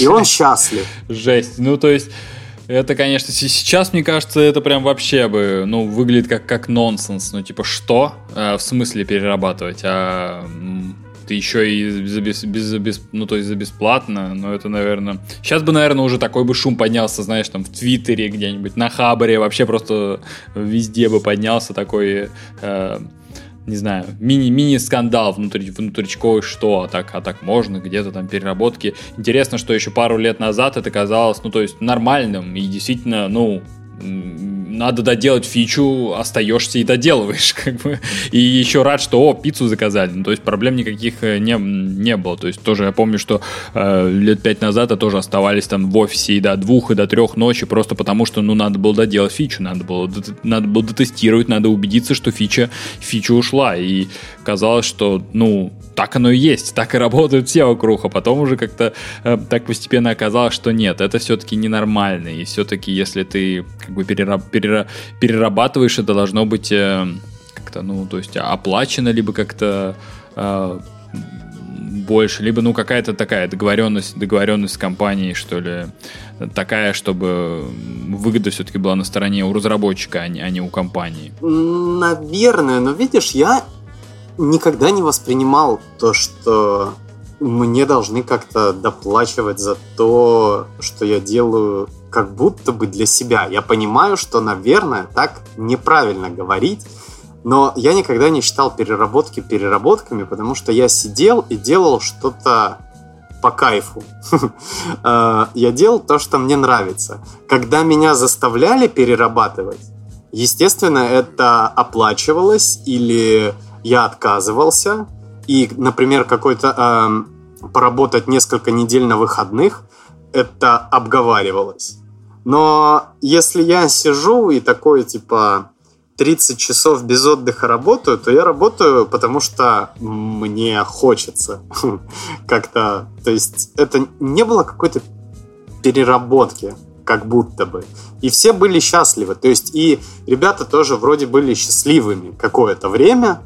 И он счастлив. Жесть. Ну, то есть... Это, конечно, сейчас, мне кажется, это прям вообще бы, ну, выглядит как, как нонсенс. Ну, типа, что? А, в смысле перерабатывать? А ты еще и за без, без, без, ну, то есть за бесплатно, но это, наверное... Сейчас бы, наверное, уже такой бы шум поднялся, знаешь, там в Твиттере где-нибудь, на Хабаре, вообще просто везде бы поднялся такой... Э, не знаю, мини, мини-скандал внутри, внутричковый, что, а так, а так можно, где-то там переработки. Интересно, что еще пару лет назад это казалось, ну, то есть нормальным и действительно, ну, надо доделать фичу, остаешься и доделываешь, как бы. И еще рад, что, о, пиццу заказали. Ну, то есть проблем никаких э, не, не было. То есть тоже я помню, что э, лет пять назад я тоже оставались там в офисе и до двух, и до трех ночи, просто потому что, ну, надо было доделать фичу, надо было, надо было дотестировать, надо убедиться, что фича, фича ушла. И казалось, что, ну, так оно и есть, так и работают все вокруг, а потом уже как-то э, так постепенно оказалось, что нет, это все-таки ненормально, и все-таки если ты как бы перераб, перера, перерабатываешь, это должно быть э, как-то, ну, то есть оплачено, либо как-то э, больше, либо, ну, какая-то такая договоренность, договоренность с компанией, что ли, такая, чтобы выгода все-таки была на стороне у разработчика, а не, а не у компании. Наверное, но видишь, я никогда не воспринимал то, что мне должны как-то доплачивать за то, что я делаю как будто бы для себя. Я понимаю, что, наверное, так неправильно говорить, но я никогда не считал переработки переработками, потому что я сидел и делал что-то по кайфу. Э, я делал то, что мне нравится. Когда меня заставляли перерабатывать, естественно, это оплачивалось или я отказывался, и, например, какой-то э, поработать несколько недель на выходных, это обговаривалось. Но если я сижу и такой, типа, 30 часов без отдыха работаю, то я работаю, потому что мне хочется как-то. То есть это не было какой-то переработки, как будто бы. И все были счастливы. То есть и ребята тоже вроде были счастливыми какое-то время,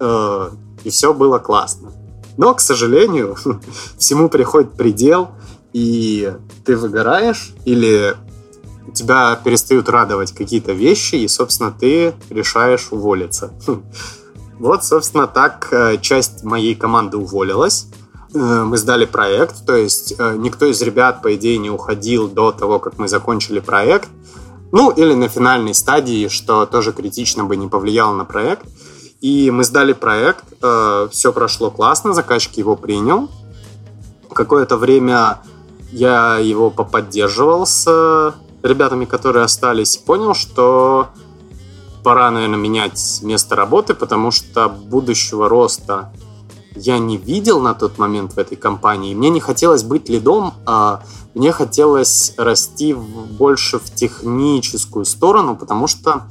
э, и все было классно. Но, к сожалению, всему приходит предел, и ты выгораешь, или тебя перестают радовать какие-то вещи, и, собственно, ты решаешь уволиться. Вот, собственно, так э, часть моей команды уволилась. Э, мы сдали проект, то есть никто из ребят, по идее, не уходил до того, как мы закончили проект. Ну, или на финальной стадии, что тоже критично бы не повлияло на проект. И мы сдали проект, э, все прошло классно, заказчик его принял. Какое-то время я его поподдерживал с ребятами, которые остались, понял, что пора, наверное, менять место работы, потому что будущего роста я не видел на тот момент в этой компании. Мне не хотелось быть лидом, а мне хотелось расти больше в техническую сторону, потому что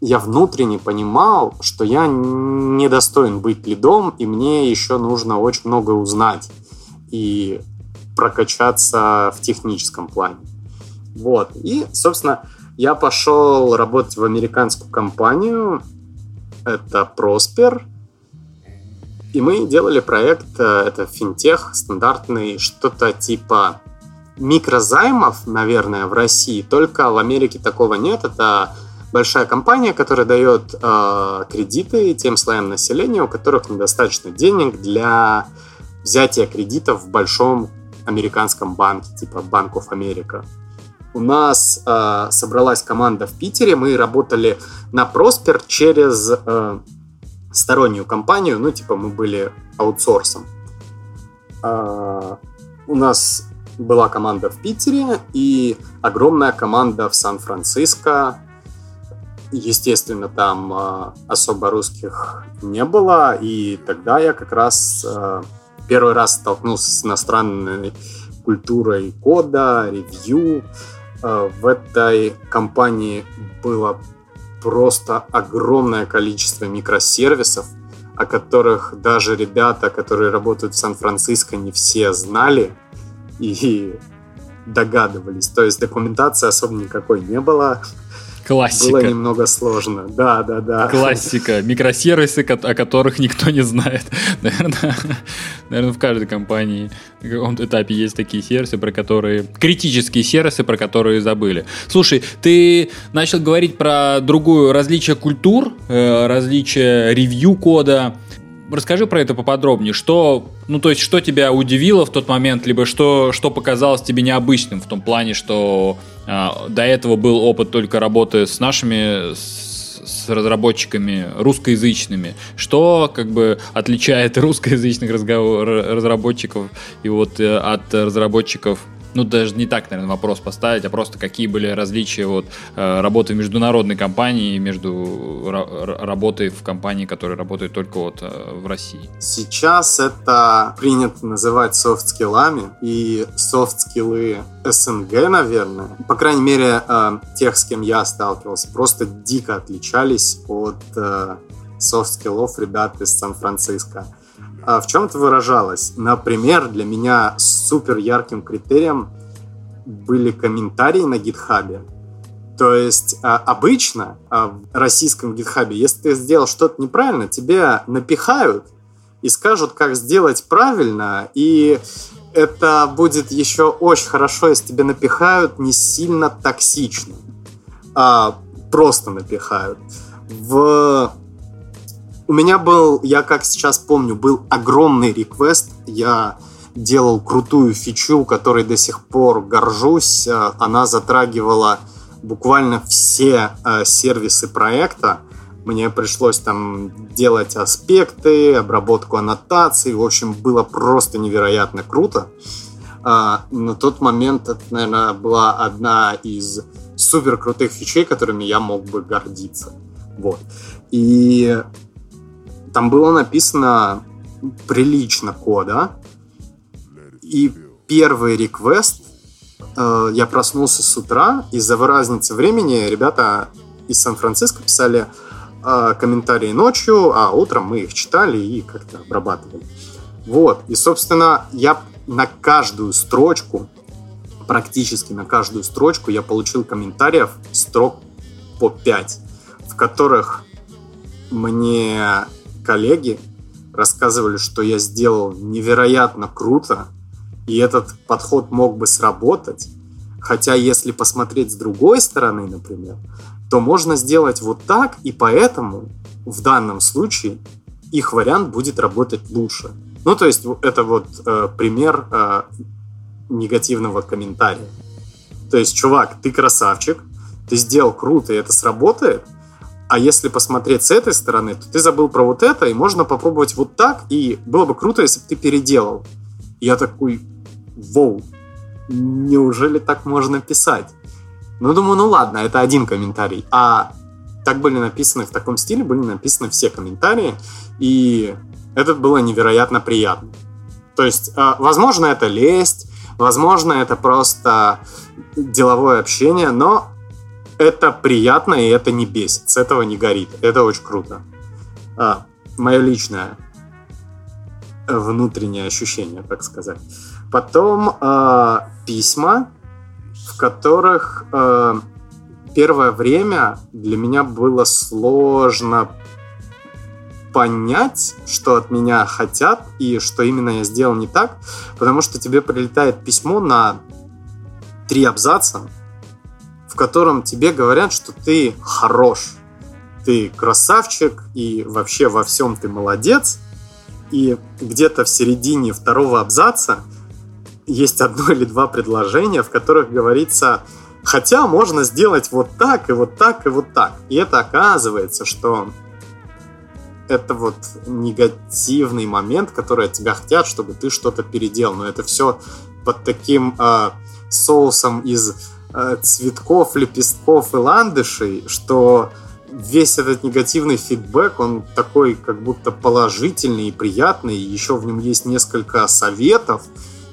я внутренне понимал, что я недостоин быть лидом, и мне еще нужно очень много узнать и прокачаться в техническом плане. Вот. И, собственно, я пошел работать в американскую компанию. Это Prosper. И мы делали проект, э, это финтех стандартный, что-то типа микрозаймов, наверное, в России. Только в Америке такого нет. Это большая компания, которая дает э, кредиты тем слоям населения, у которых недостаточно денег для взятия кредитов в большом американском банке, типа of America. У нас э, собралась команда в Питере, мы работали на Prosper через э, стороннюю компанию, ну, типа мы были аутсорсом. Э, у нас была команда в Питере и огромная команда в Сан-Франциско, естественно, там э, особо русских не было, и тогда я как раз э, первый раз столкнулся с иностранной культурой кода, ревью. Э, в этой компании было просто огромное количество микросервисов, о которых даже ребята, которые работают в Сан-Франциско, не все знали и догадывались. То есть документации особо никакой не было. Классика. Было немного сложно. Да, да, да. Классика. Микросервисы, о которых никто не знает. Наверное, наверное, в каждой компании на каком-то этапе есть такие сервисы, про которые... Критические сервисы, про которые забыли. Слушай, ты начал говорить про другую различие культур, э, различие ревью кода. Расскажи про это поподробнее. Что, ну, то есть, что тебя удивило в тот момент, либо что, что показалось тебе необычным в том плане, что э, до этого был опыт только работы с нашими с, с разработчиками русскоязычными. Что как бы отличает русскоязычных разговор, разработчиков и вот э, от разработчиков ну, даже не так, наверное, вопрос поставить, а просто какие были различия вот э, работы в международной компании между работой в компании, которая работает только вот э, в России? Сейчас это принято называть софт-скиллами, и софт-скиллы СНГ, наверное, по крайней мере, э, тех, с кем я сталкивался, просто дико отличались от софт-скиллов ребят из Сан-Франциско. А в чем это выражалось? Например, для меня супер ярким критерием были комментарии на гитхабе. То есть а, обычно а, в российском гитхабе, если ты сделал что-то неправильно, тебе напихают и скажут, как сделать правильно, и это будет еще очень хорошо, если тебе напихают не сильно токсично, а просто напихают. В у меня был, я как сейчас помню, был огромный реквест. Я делал крутую фичу, которой до сих пор горжусь. Э, она затрагивала буквально все э, сервисы проекта. Мне пришлось там делать аспекты, обработку аннотаций. В общем, было просто невероятно круто. Э, на тот момент это, наверное, была одна из супер крутых фичей, которыми я мог бы гордиться. Вот. И там было написано прилично кода. И первый реквест, э, я проснулся с утра, из-за разницы времени ребята из Сан-Франциско писали э, комментарии ночью, а утром мы их читали и как-то обрабатывали. Вот. И, собственно, я на каждую строчку, практически на каждую строчку я получил комментариев строк по 5, в которых мне коллеги рассказывали, что я сделал невероятно круто, и этот подход мог бы сработать. Хотя если посмотреть с другой стороны, например, то можно сделать вот так, и поэтому в данном случае их вариант будет работать лучше. Ну, то есть это вот э, пример э, негативного комментария. То есть, чувак, ты красавчик, ты сделал круто, и это сработает, а если посмотреть с этой стороны, то ты забыл про вот это, и можно попробовать вот так, и было бы круто, если бы ты переделал. я такой, воу, неужели так можно писать? Ну, думаю, ну ладно, это один комментарий. А так были написаны, в таком стиле были написаны все комментарии, и это было невероятно приятно. То есть, а, возможно, это лесть, возможно, это просто деловое общение, но это приятно, и это не бесит. С этого не горит. Это очень круто. А, мое личное внутреннее ощущение, так сказать. Потом э, письма, в которых э, первое время для меня было сложно понять, что от меня хотят и что именно я сделал не так, потому что тебе прилетает письмо на три абзаца, в котором тебе говорят, что ты хорош, ты красавчик и вообще во всем ты молодец. И где-то в середине второго абзаца есть одно или два предложения, в которых говорится, хотя можно сделать вот так и вот так и вот так. И это оказывается, что это вот негативный момент, который от тебя хотят, чтобы ты что-то переделал. Но это все под таким э, соусом из цветков, лепестков и ландышей, что весь этот негативный фидбэк, он такой как будто положительный и приятный, еще в нем есть несколько советов,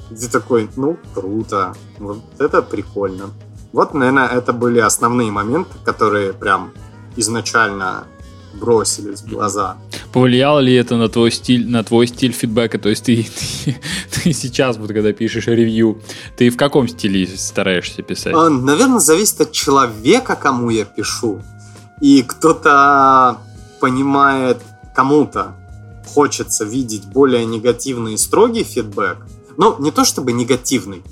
где такой, ну, круто, вот это прикольно. Вот, наверное, это были основные моменты, которые прям изначально бросились в глаза. Повлияло ли это на твой стиль, на твой стиль фидбэка? То есть ты, ты, ты сейчас, вот когда пишешь ревью, ты в каком стиле стараешься писать? А, наверное, зависит от человека, кому я пишу. И кто-то понимает, кому-то хочется видеть более негативный и строгий фидбэк. Но не то чтобы негативный,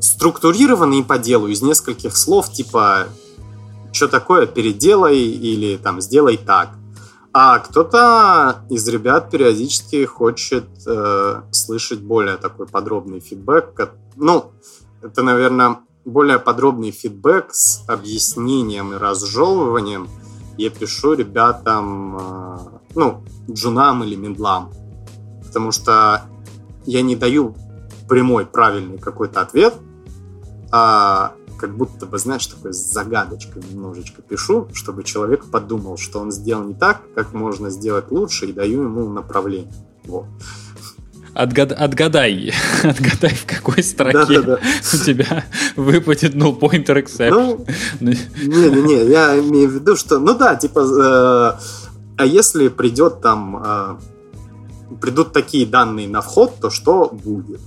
структурированный по делу из нескольких слов, типа что такое, переделай или там сделай так. А кто-то из ребят периодически хочет э, слышать более такой подробный фидбэк. Ну, это, наверное, более подробный фидбэк с объяснением и разжевыванием я пишу ребятам, э, ну, джунам или мендлам. Потому что я не даю прямой правильный какой-то ответ, а как будто бы, знаешь, такой с загадочкой немножечко пишу, чтобы человек подумал, что он сделал не так, как можно сделать лучше, и даю ему направление. Вот. Отгад, отгадай, отгадай, в какой строке да, да, да. у тебя выпадет null pointer exception. Ну, не-не-не, я имею в виду, что, ну да, типа, э, а если придет там, э, придут такие данные на вход, то что будет?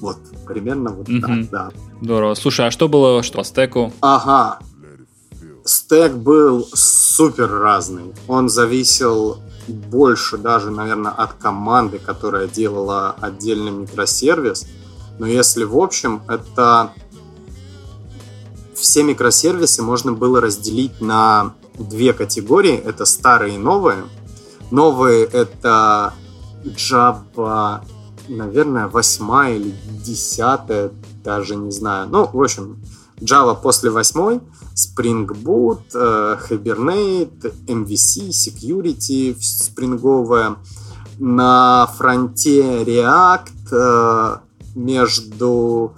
Вот, примерно вот угу. так, да. Здорово. Слушай, а что было что по стеку? Ага. Стек был супер разный. Он зависел больше даже, наверное, от команды, которая делала отдельный микросервис. Но если в общем, это все микросервисы можно было разделить на две категории. Это старые и новые. Новые — это Java наверное, восьмая или десятая, даже не знаю. Ну, в общем, Java после восьмой, Spring Boot, э, Hibernate, MVC, Security спринговая. На фронте React э, между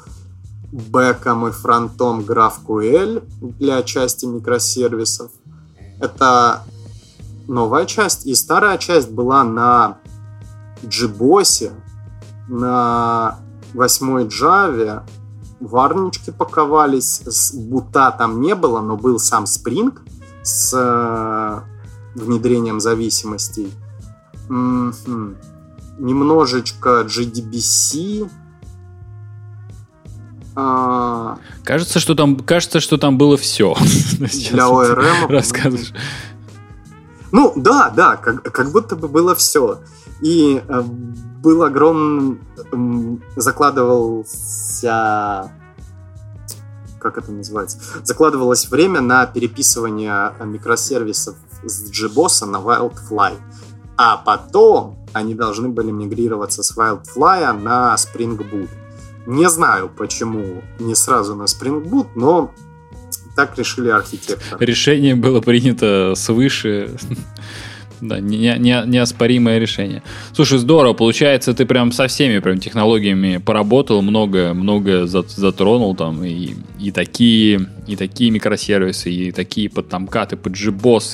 бэком и фронтом GraphQL для части микросервисов. Это новая часть. И старая часть была на JBoss, на восьмой Java варнички паковались, с бута там не было, но был сам Spring с э, внедрением зависимостей. М-м-м. Немножечко GDBC. А... Кажется, что там, кажется, что там было все. Для ORM. Рассказываешь. Ну, да, да, как, как будто бы было все. И э, был огромным... Закладывался... Как это называется? Закладывалось время на переписывание микросервисов с JBoss на Wildfly. А потом они должны были мигрироваться с Wildfly на Spring Boot. Не знаю, почему не сразу на Spring Boot, но так решили архитекторы. Решение было принято свыше. Да, не, не, неоспоримое решение. Слушай, здорово, получается, ты прям со всеми прям технологиями поработал, много, много затронул там, и, и такие, и такие микросервисы, и такие под там каты, под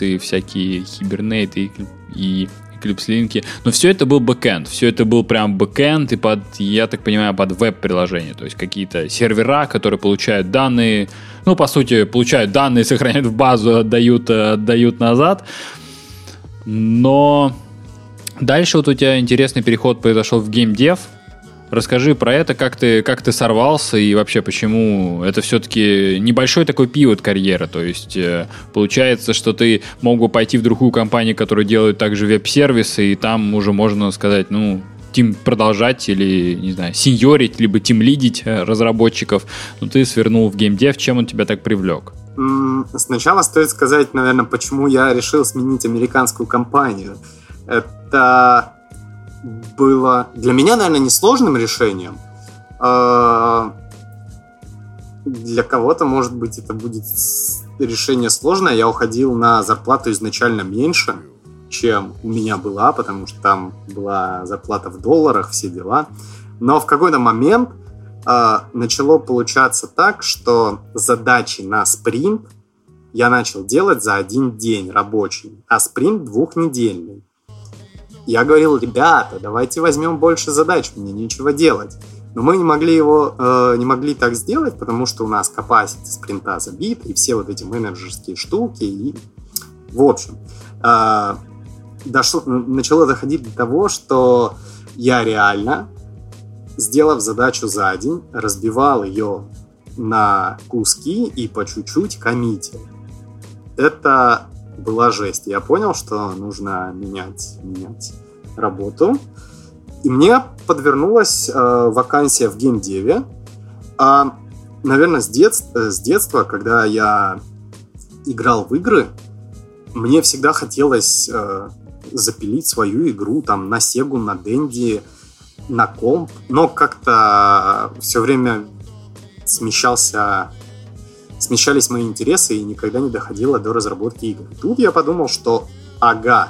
и всякие Hibernate ы, и, и Eclipse Link и. Но все это был бэкэнд. Все это был прям бэкэнд и под, я так понимаю, под веб-приложение. То есть какие-то сервера, которые получают данные, ну, по сути, получают данные, сохраняют в базу, отдают, отдают назад. Но дальше вот у тебя интересный переход произошел в геймдев. Расскажи про это, как ты, как ты сорвался и вообще почему это все-таки небольшой такой pivot карьеры. То есть э, получается, что ты мог бы пойти в другую компанию, которая делает также веб-сервисы, и там уже можно сказать, ну, тим продолжать или, не знаю, сеньорить, либо тим лидить э, разработчиков. Но ты свернул в геймдев, чем он тебя так привлек? Сначала стоит сказать, наверное, почему я решил сменить американскую компанию. Это было для меня, наверное, несложным решением. А, для кого-то, может быть, это будет решение сложное. Я уходил на зарплату изначально меньше, чем у меня была, потому что там была зарплата в долларах, все дела. Но в какой-то момент э, начало получаться так, что задачи на спринт я начал делать за один день рабочий, а спринт двухнедельный. Я говорил, ребята, давайте возьмем больше задач, мне нечего делать. Но мы не могли его, э, не могли так сделать, потому что у нас capacity спринта забит, и все вот эти менеджерские штуки. И, в общем, э, дошло, начало доходить до того, что я реально, сделав задачу за день, разбивал ее на куски и по чуть-чуть коммитил. Это была жесть. Я понял, что нужно менять, менять работу. И мне подвернулась э, вакансия в геймдеве. А, наверное, с, детств, э, с детства, когда я играл в игры, мне всегда хотелось э, запилить свою игру там на Сегу, на Денди, на комп, но как-то все время смещался смещались мои интересы и никогда не доходило до разработки игр. Тут я подумал, что ага,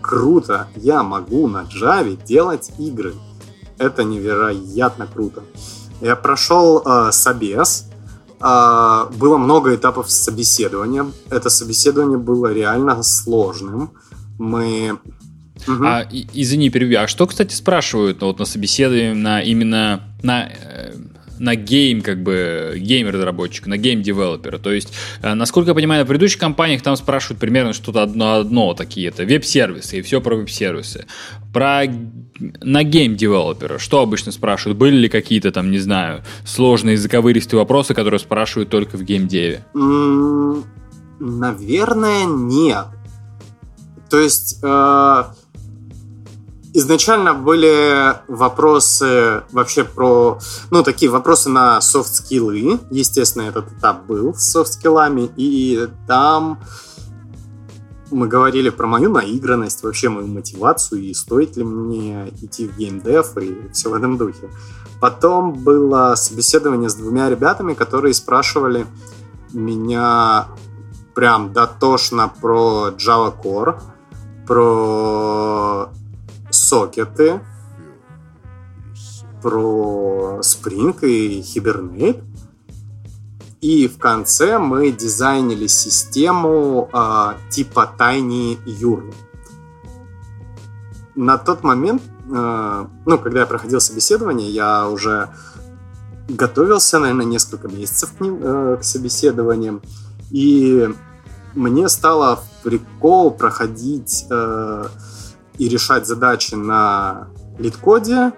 круто, я могу на Java делать игры. Это невероятно круто. Я прошел э, собес, э, было много этапов собеседования. Это собеседование было реально сложным. Мы Угу. А, извини, перебью. А что, кстати, спрашивают ну, вот на собеседовании на именно на э, на game, как бы, game-разработчика, на game-девелопера. То есть, э, насколько я понимаю, на предыдущих компаниях там спрашивают примерно что-то одно-одно такие это веб-сервисы и все про веб-сервисы. Про на game-девелопера что обычно спрашивают? Были ли какие-то там, не знаю, сложные заковыристые вопросы, которые спрашивают только в гейм-деве? Наверное, нет. То есть, э, изначально были вопросы вообще про, ну, такие вопросы на софт-скиллы. Естественно, этот этап был с софт-скиллами, и там мы говорили про мою наигранность, вообще мою мотивацию, и стоит ли мне идти в геймдев, и все в этом духе. Потом было собеседование с двумя ребятами, которые спрашивали меня прям дотошно про Java Core, про сокеты, про Spring и Hibernate. И в конце мы дизайнили систему э, типа Tiny URL. На тот момент, э, ну, когда я проходил собеседование, я уже готовился, наверное, несколько месяцев к, ним, э, к собеседованиям. И мне стало прикол проходить э, и решать задачи на лид-коде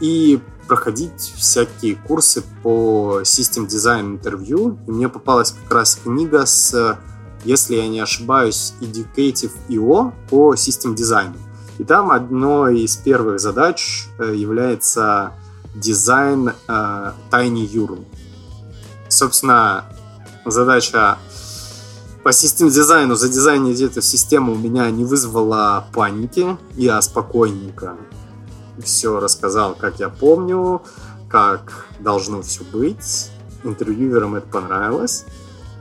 и проходить всякие курсы по System Design интервью. Мне попалась как раз книга с, если я не ошибаюсь, Educative.io по System Design. И там одной из первых задач э, является дизайн э, Tiny URL. Собственно, задача по систем дизайну задизайнить эту систему у меня не вызвало паники. Я спокойненько все рассказал, как я помню, как должно все быть. Интервьюерам это понравилось.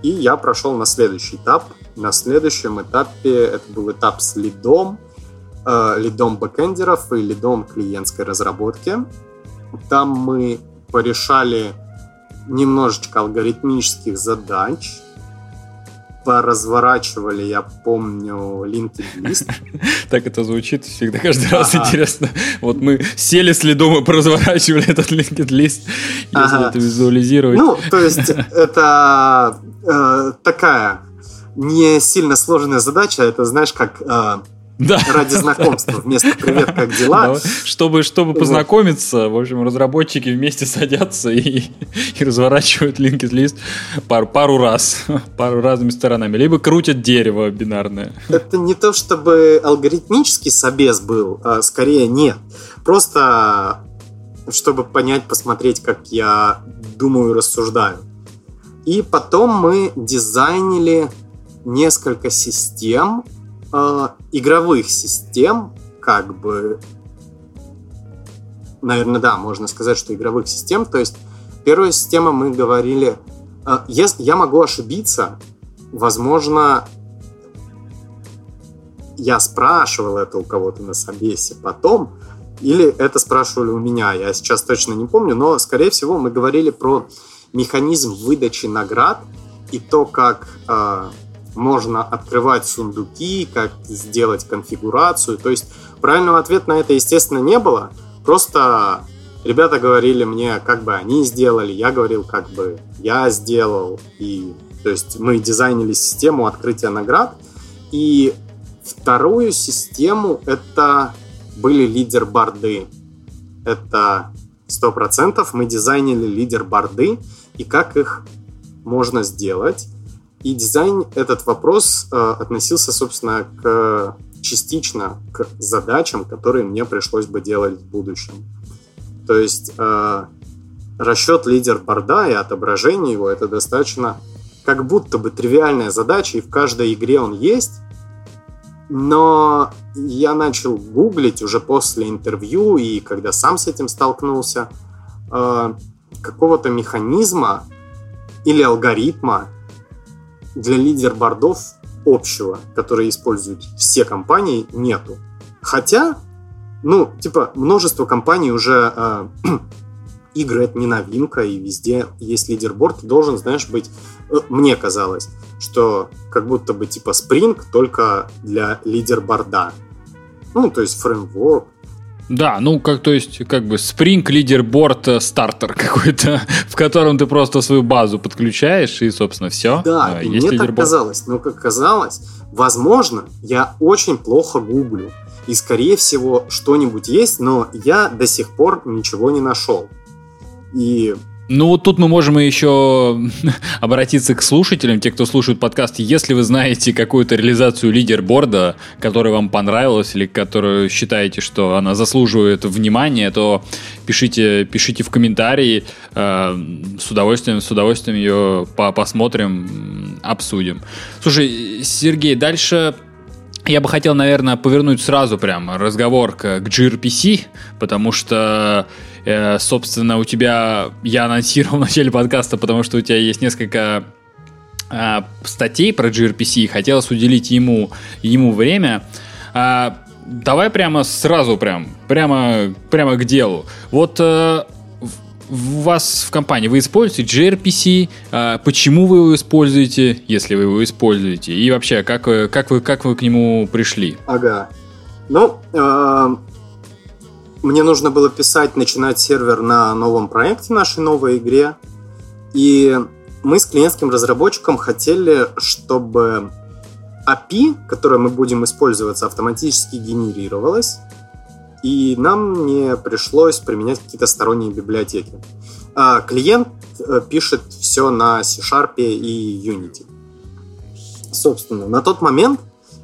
И я прошел на следующий этап. На следующем этапе это был этап с лидом, э, лидом бэкэндеров и лидом клиентской разработки. Там мы порешали немножечко алгоритмических задач, поразворачивали, я помню, LinkedIn. Так это звучит всегда, каждый раз интересно. Вот мы сели следом и поразворачивали этот LinkedIn лист, если это визуализировать. Ну, то есть это э, такая не сильно сложная задача, это знаешь, как э, да. ради знакомства вместо «Привет, как дела?». Да, чтобы, чтобы познакомиться, в общем, разработчики вместе садятся и, и разворачивают linked лист пару, пару раз, пару разными сторонами. Либо крутят дерево бинарное. Это не то, чтобы алгоритмический собес был, а скорее нет. Просто чтобы понять, посмотреть, как я думаю, рассуждаю. И потом мы дизайнили несколько систем, э, игровых систем, как бы, наверное, да, можно сказать, что игровых систем. То есть первая система мы говорили, э, если я могу ошибиться, возможно, я спрашивал это у кого-то на собесе потом, или это спрашивали у меня, я сейчас точно не помню, но, скорее всего, мы говорили про механизм выдачи наград и то, как э, можно открывать сундуки, как сделать конфигурацию. То есть правильного ответа на это, естественно, не было. Просто ребята говорили мне, как бы они сделали, я говорил, как бы я сделал. И, то есть мы дизайнили систему открытия наград. И вторую систему это были лидер-борды. Это сто процентов мы дизайнили лидер-борды и как их можно сделать. И дизайн этот вопрос э, относился, собственно, к частично к задачам, которые мне пришлось бы делать в будущем. То есть э, расчет лидер-борда и отображение его это достаточно как будто бы тривиальная задача, и в каждой игре он есть, но я начал гуглить уже после интервью и когда сам с этим столкнулся, э, какого-то механизма или алгоритма для лидер-бордов общего, который используют все компании, нету. Хотя, ну, типа, множество компаний уже э, игры это не новинка, и везде есть лидерборд, должен, знаешь, быть, э, мне казалось, что как будто бы типа Spring только для лидерборда. Ну, то есть фреймворк, да, ну как то есть как бы Spring Leaderboard стартер какой-то, в котором ты просто свою базу подключаешь и, собственно, все. Да, а, и есть мне лидерборд. так казалось. Но как казалось, возможно, я очень плохо гуглю. И, скорее всего, что-нибудь есть, но я до сих пор ничего не нашел. И ну вот тут мы можем еще обратиться к слушателям, те, кто слушает подкаст. Если вы знаете какую-то реализацию лидерборда, которая вам понравилась или которую считаете, что она заслуживает внимания, то пишите, пишите в комментарии. Э, с удовольствием, с удовольствием ее посмотрим, обсудим. Слушай, Сергей, дальше я бы хотел, наверное, повернуть сразу прям разговор к, к gRPC, потому что Э, собственно, у тебя, я анонсировал в начале подкаста, потому что у тебя есть несколько э, статей про gRPC, хотелось уделить ему, ему время. А, давай прямо сразу прям, прямо, прямо к делу. Вот э, у вас в компании вы используете gRPC, э, почему вы его используете, если вы его используете, и вообще, как, как, вы, как вы к нему пришли? Ага. Ну, э, мне нужно было писать, начинать сервер на новом проекте, нашей новой игре. И мы с клиентским разработчиком хотели, чтобы API, которое мы будем использовать, автоматически генерировалось, и нам не пришлось применять какие-то сторонние библиотеки. А клиент э, пишет все на C-Sharp и Unity. Собственно, на тот момент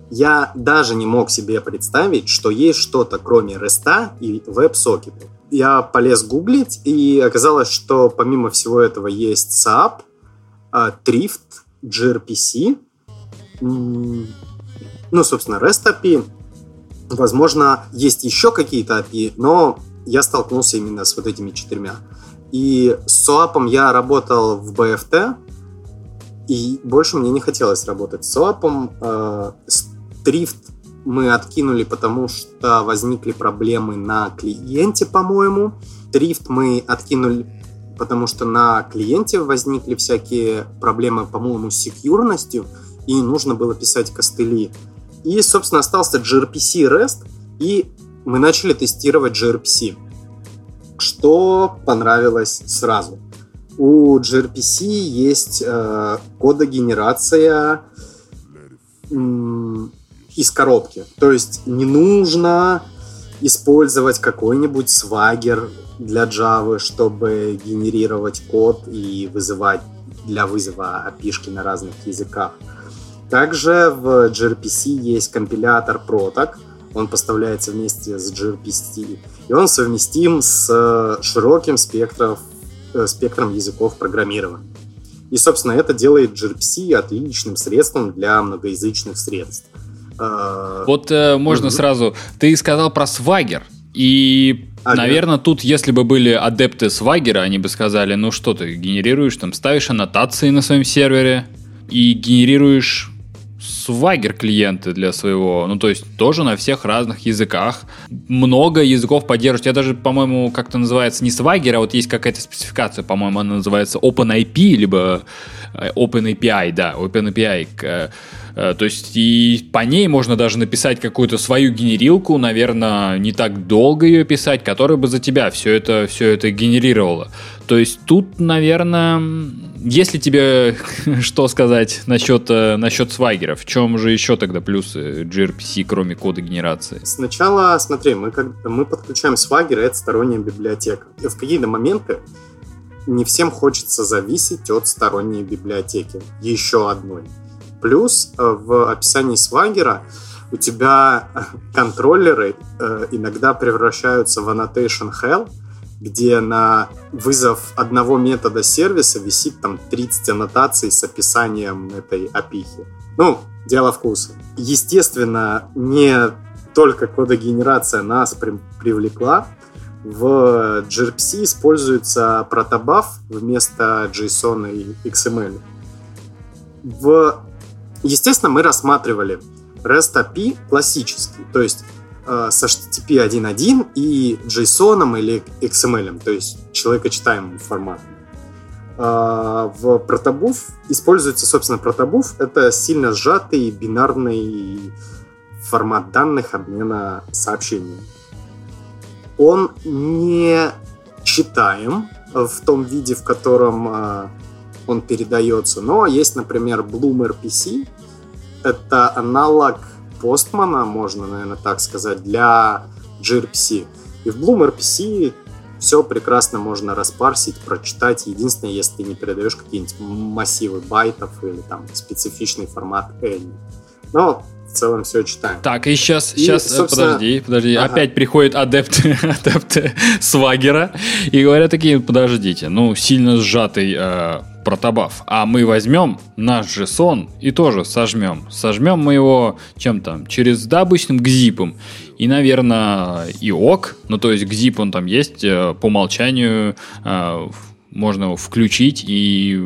я даже не мог себе представить, что есть что-то кроме REST и веб-сокета. Я полез гуглить, и оказалось, что помимо всего этого есть SAP, Thrift, gRPC, ну, собственно, REST API. Возможно, есть еще какие-то API, но я столкнулся именно с вот этими четырьмя. И с SOAP я работал в BFT, и больше мне не хотелось работать с SOAP. Э, Трифт мы откинули, потому что возникли проблемы на клиенте, по-моему. Трифт мы откинули, потому что на клиенте возникли всякие проблемы, по-моему, с секьюрностью, и нужно было писать костыли. И, собственно, остался gRPC REST, и мы начали тестировать gRPC. Что понравилось сразу? У gRPC есть э, кодогенерация из коробки. То есть не нужно использовать какой-нибудь свагер для Java, чтобы генерировать код и вызывать для вызова api на разных языках. Также в gRPC есть компилятор Protag, он поставляется вместе с gRPC, и он совместим с широким спектром, э, спектром языков программирования. И, собственно, это делает gRPC отличным средством для многоязычных средств. А, вот э, можно сразу. Ты сказал про свагер. И, а, наверное, тут, если бы были адепты свагера, они бы сказали, ну что ты генерируешь, там ставишь аннотации на своем сервере и генерируешь Swagger клиенты для своего, ну то есть тоже на всех разных языках. Много языков поддерживают. Я даже, по-моему, как-то называется не Swagger, а вот есть какая-то спецификация, по-моему, она называется OpenIP, либо э, OpenAPI, да, OpenAPI. Э, то есть и по ней можно даже написать какую-то свою генерилку, наверное, не так долго ее писать, которая бы за тебя все это, все это генерировала. То есть тут, наверное, если тебе что сказать насчет, э, насчет свайгера, в чем же еще тогда плюсы gRPC, кроме кода генерации? Сначала, смотри, мы, как, мы подключаем свайгер, это сторонняя библиотека. И в какие-то моменты не всем хочется зависеть от сторонней библиотеки, еще одной. Плюс э, в описании свагера у тебя контроллеры э, иногда превращаются в annotation hell, где на вызов одного метода сервиса висит там 30 аннотаций с описанием этой опихи. Ну, дело вкуса. Естественно, не только кодогенерация нас при- привлекла. В gRPC используется протобаф вместо JSON и XML. В... Естественно, мы рассматривали REST API классический, то есть с HTTP 1.1 и JSON или XML, то есть человекочитаемым форматом. Э, в протобуф используется, собственно, протобуф. Это сильно сжатый бинарный формат данных обмена сообщениями. Он не читаем в том виде, в котором э, он передается, но есть, например, Bloom RPC. Это аналог постмана, можно, наверное, так сказать, для gRPC. И в Bloom RPC все прекрасно можно распарсить, прочитать. Единственное, если ты не передаешь какие-нибудь массивы байтов или там специфичный формат any. Но в целом все читаем. Так, и сейчас, и, сейчас собственно... подожди, подожди. Ага. Опять приходят адепты, адепты свагера и говорят такие, подождите, ну, сильно сжатый э, протобаф. А мы возьмем наш же сон и тоже сожмем. Сожмем мы его чем там? Через да, обычным гзипом. И, наверное, и ок. Ну, то есть гзип он там есть э, по умолчанию э, можно его включить, и,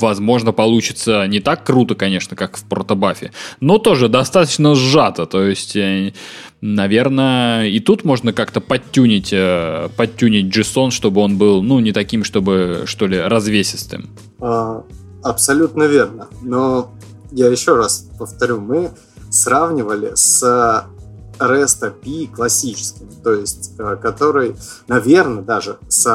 возможно, получится не так круто, конечно, как в протобафе, но тоже достаточно сжато. То есть, э, наверное, и тут можно как-то подтюнить, э, подтюнить JSON, чтобы он был, ну, не таким, чтобы, что ли, развесистым. А, абсолютно верно. Но я еще раз повторю, мы сравнивали с REST API классическим, то есть, э, который, наверное, даже с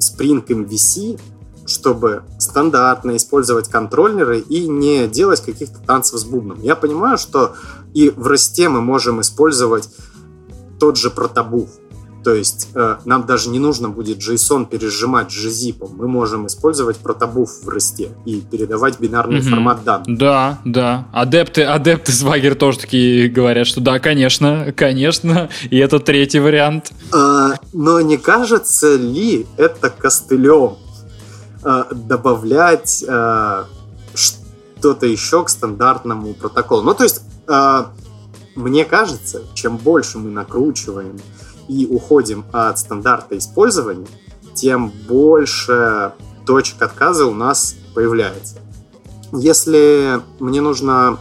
Spring MVC, чтобы стандартно использовать контроллеры и не делать каких-то танцев с бубном. Я понимаю, что и в росте мы можем использовать тот же протобуф, то есть э, нам даже не нужно будет JSON пережимать gzip. Мы можем использовать протобуф в росте и передавать бинарный mm-hmm. формат данных. Да, да. Адепты, адепты Swagger тоже такие говорят, что да, конечно, конечно. И это третий вариант. Э, но не кажется ли это костылем э, добавлять э, что-то еще к стандартному протоколу? Ну, то есть, мне кажется, чем больше мы накручиваем и уходим от стандарта использования, тем больше точек отказа у нас появляется. Если мне нужно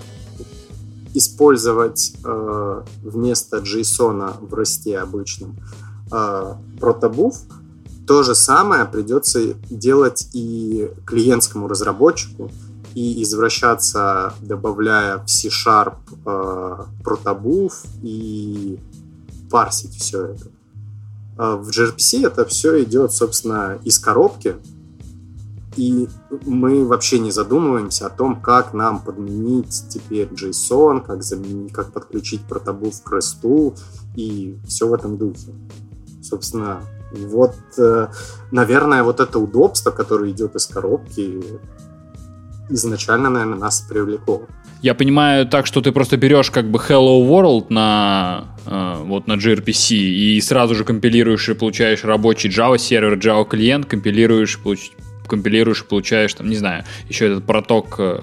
использовать э, вместо JSON в росте обычном э, протобуф, то же самое придется делать и клиентскому разработчику, и извращаться, добавляя в C-Sharp э, протобуф и парсить все это. А в gRPC это все идет, собственно, из коробки, и мы вообще не задумываемся о том, как нам подменить теперь JSON, как, заменить, как подключить протобуф к REST и все в этом духе. Собственно, вот, э, наверное, вот это удобство, которое идет из коробки, изначально, наверное, нас привлекло. Я понимаю так, что ты просто берешь как бы Hello World на э, вот на gRPC и сразу же компилируешь и получаешь рабочий Java сервер, Java клиент, компилируешь, получ... компилируешь, получаешь там, не знаю, еще этот проток, э,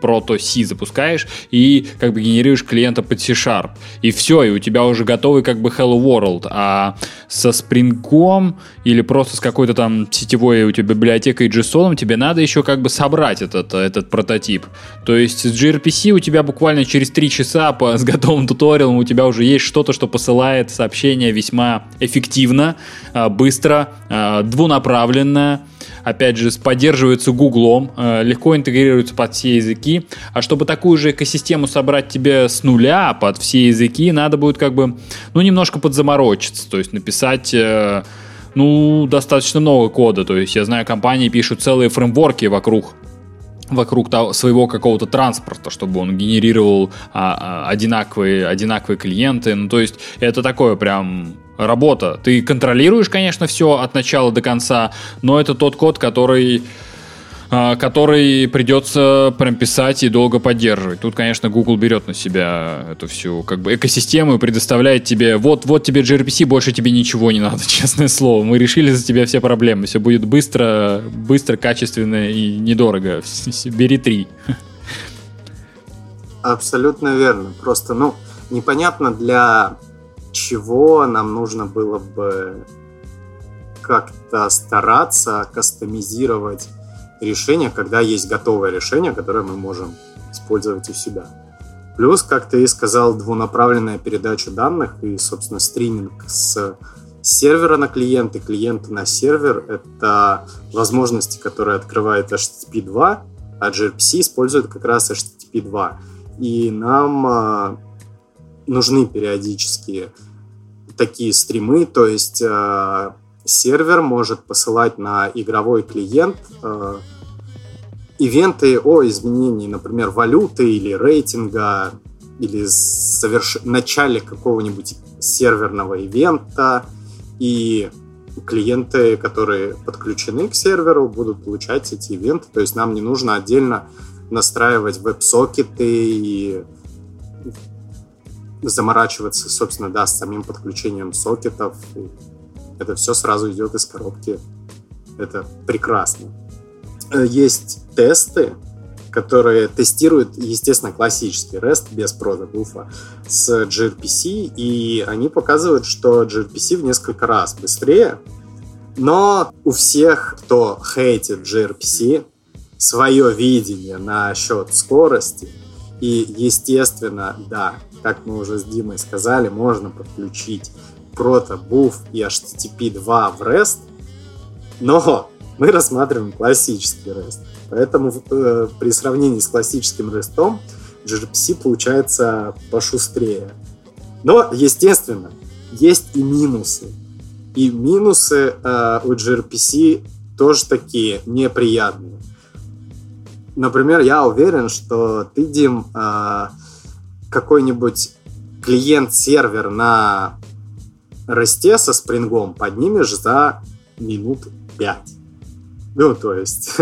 про... прото-C запускаешь и как бы генерируешь клиента под C-Sharp. И все, и у тебя уже готовый как бы Hello World. А со Spring или просто с какой-то там сетевой у тебя библиотекой JSON тебе надо еще как бы собрать этот, этот прототип. То есть с gRPC у тебя буквально через 3 часа по, с готовым туториалом у тебя уже есть что-то, что посылает сообщение весьма эффективно, а, быстро, а, двунаправленно, опять же, поддерживается Гуглом, э, легко интегрируется под все языки. А чтобы такую же экосистему собрать тебе с нуля под все языки, надо будет как бы, ну, немножко подзаморочиться, то есть написать э, ну, достаточно много кода. То есть я знаю, компании пишут целые фреймворки вокруг вокруг того, своего какого-то транспорта, чтобы он генерировал а, а, одинаковые, одинаковые клиенты. Ну, то есть это такое прям работа. Ты контролируешь, конечно, все от начала до конца, но это тот код, который который придется прям писать и долго поддерживать. Тут, конечно, Google берет на себя эту всю как бы экосистему и предоставляет тебе, вот, вот тебе gRPC, больше тебе ничего не надо, честное слово. Мы решили за тебя все проблемы. Все будет быстро, быстро, качественно и недорого. Бери три. Абсолютно верно. Просто, ну, непонятно для чего нам нужно было бы как-то стараться кастомизировать решение, когда есть готовое решение, которое мы можем использовать у себя. Плюс, как ты и сказал, двунаправленная передача данных и, собственно, стриминг с сервера на клиент и клиента на сервер — это возможности, которые открывает HTTP 2, а gRPC использует как раз HTTP 2. И нам э, нужны периодически такие стримы, то есть э, сервер может посылать на игровой клиент э, ивенты о изменении, например, валюты или рейтинга, или соверш... начале какого-нибудь серверного ивента, и клиенты, которые подключены к серверу, будут получать эти ивенты. То есть нам не нужно отдельно настраивать веб-сокеты и заморачиваться, собственно, да, с самим подключением сокетов. Это все сразу идет из коробки. Это прекрасно. Э, есть тесты, которые тестируют, естественно, классический REST без продабуфа с gRPC, и они показывают, что gRPC в несколько раз быстрее, но у всех, кто хейтит gRPC, свое видение насчет скорости, и, естественно, да, как мы уже с Димой сказали, можно подключить Proto, и HTTP 2 в REST, но мы рассматриваем классический REST. Поэтому э, при сравнении с классическим REST gRPC получается пошустрее. Но, естественно, есть и минусы. И минусы э, у gRPC тоже такие неприятные. Например, я уверен, что ты, Дим, э, какой-нибудь клиент-сервер на расте со спрингом поднимешь за минут пять. Ну, то есть...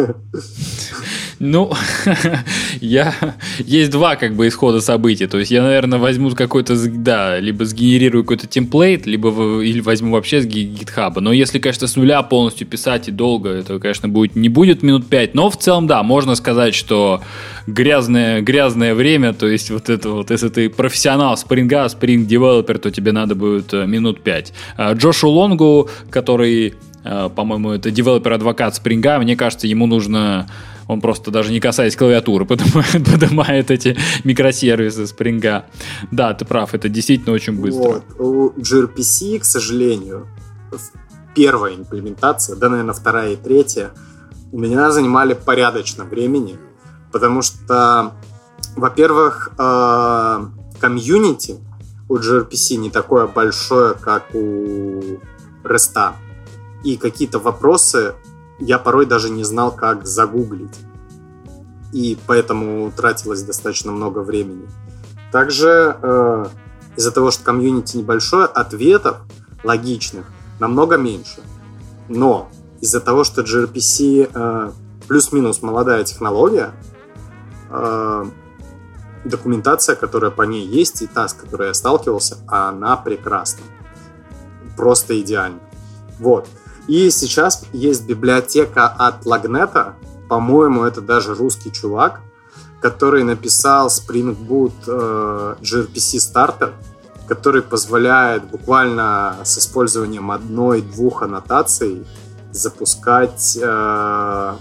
Ну, я... Есть два как бы исхода событий. То есть я, наверное, возьму какой-то, да, либо сгенерирую какой-то темплейт, либо или возьму вообще с гитхаба. Но если, конечно, с нуля полностью писать и долго, это, конечно, будет не будет минут пять. Но в целом, да, можно сказать, что грязное, грязное время, то есть вот это вот, если ты профессионал Spring а, Spring developer, то тебе надо будет э, минут пять. А Джошу Лонгу, который по-моему, это developer-advocate Spring а, мне кажется, ему нужно он просто даже не касаясь клавиатуры поднимает, поднимает эти микросервисы Spring а. Да, ты прав, это действительно очень быстро. Вот. У gRPC, к сожалению, первая имплементация, да, наверное, вторая и третья, у меня занимали порядочно времени, потому что, во-первых, э, комьюнити у gRPC не такое большое, как у REST и какие-то вопросы я порой даже не знал, как загуглить. И поэтому тратилось достаточно много времени. Также э, из-за того, что комьюнити небольшое, ответов логичных намного меньше. Но из-за того, что gRPC э, плюс-минус молодая технология, э, документация, которая по ней есть, и та, с которой я сталкивался, она прекрасна. Просто идеально. Вот. И сейчас есть библиотека от Лагнета, по-моему, это даже русский чувак, который написал Spring Boot э, gRPC Starter, который позволяет буквально с использованием одной-двух аннотаций запускать э,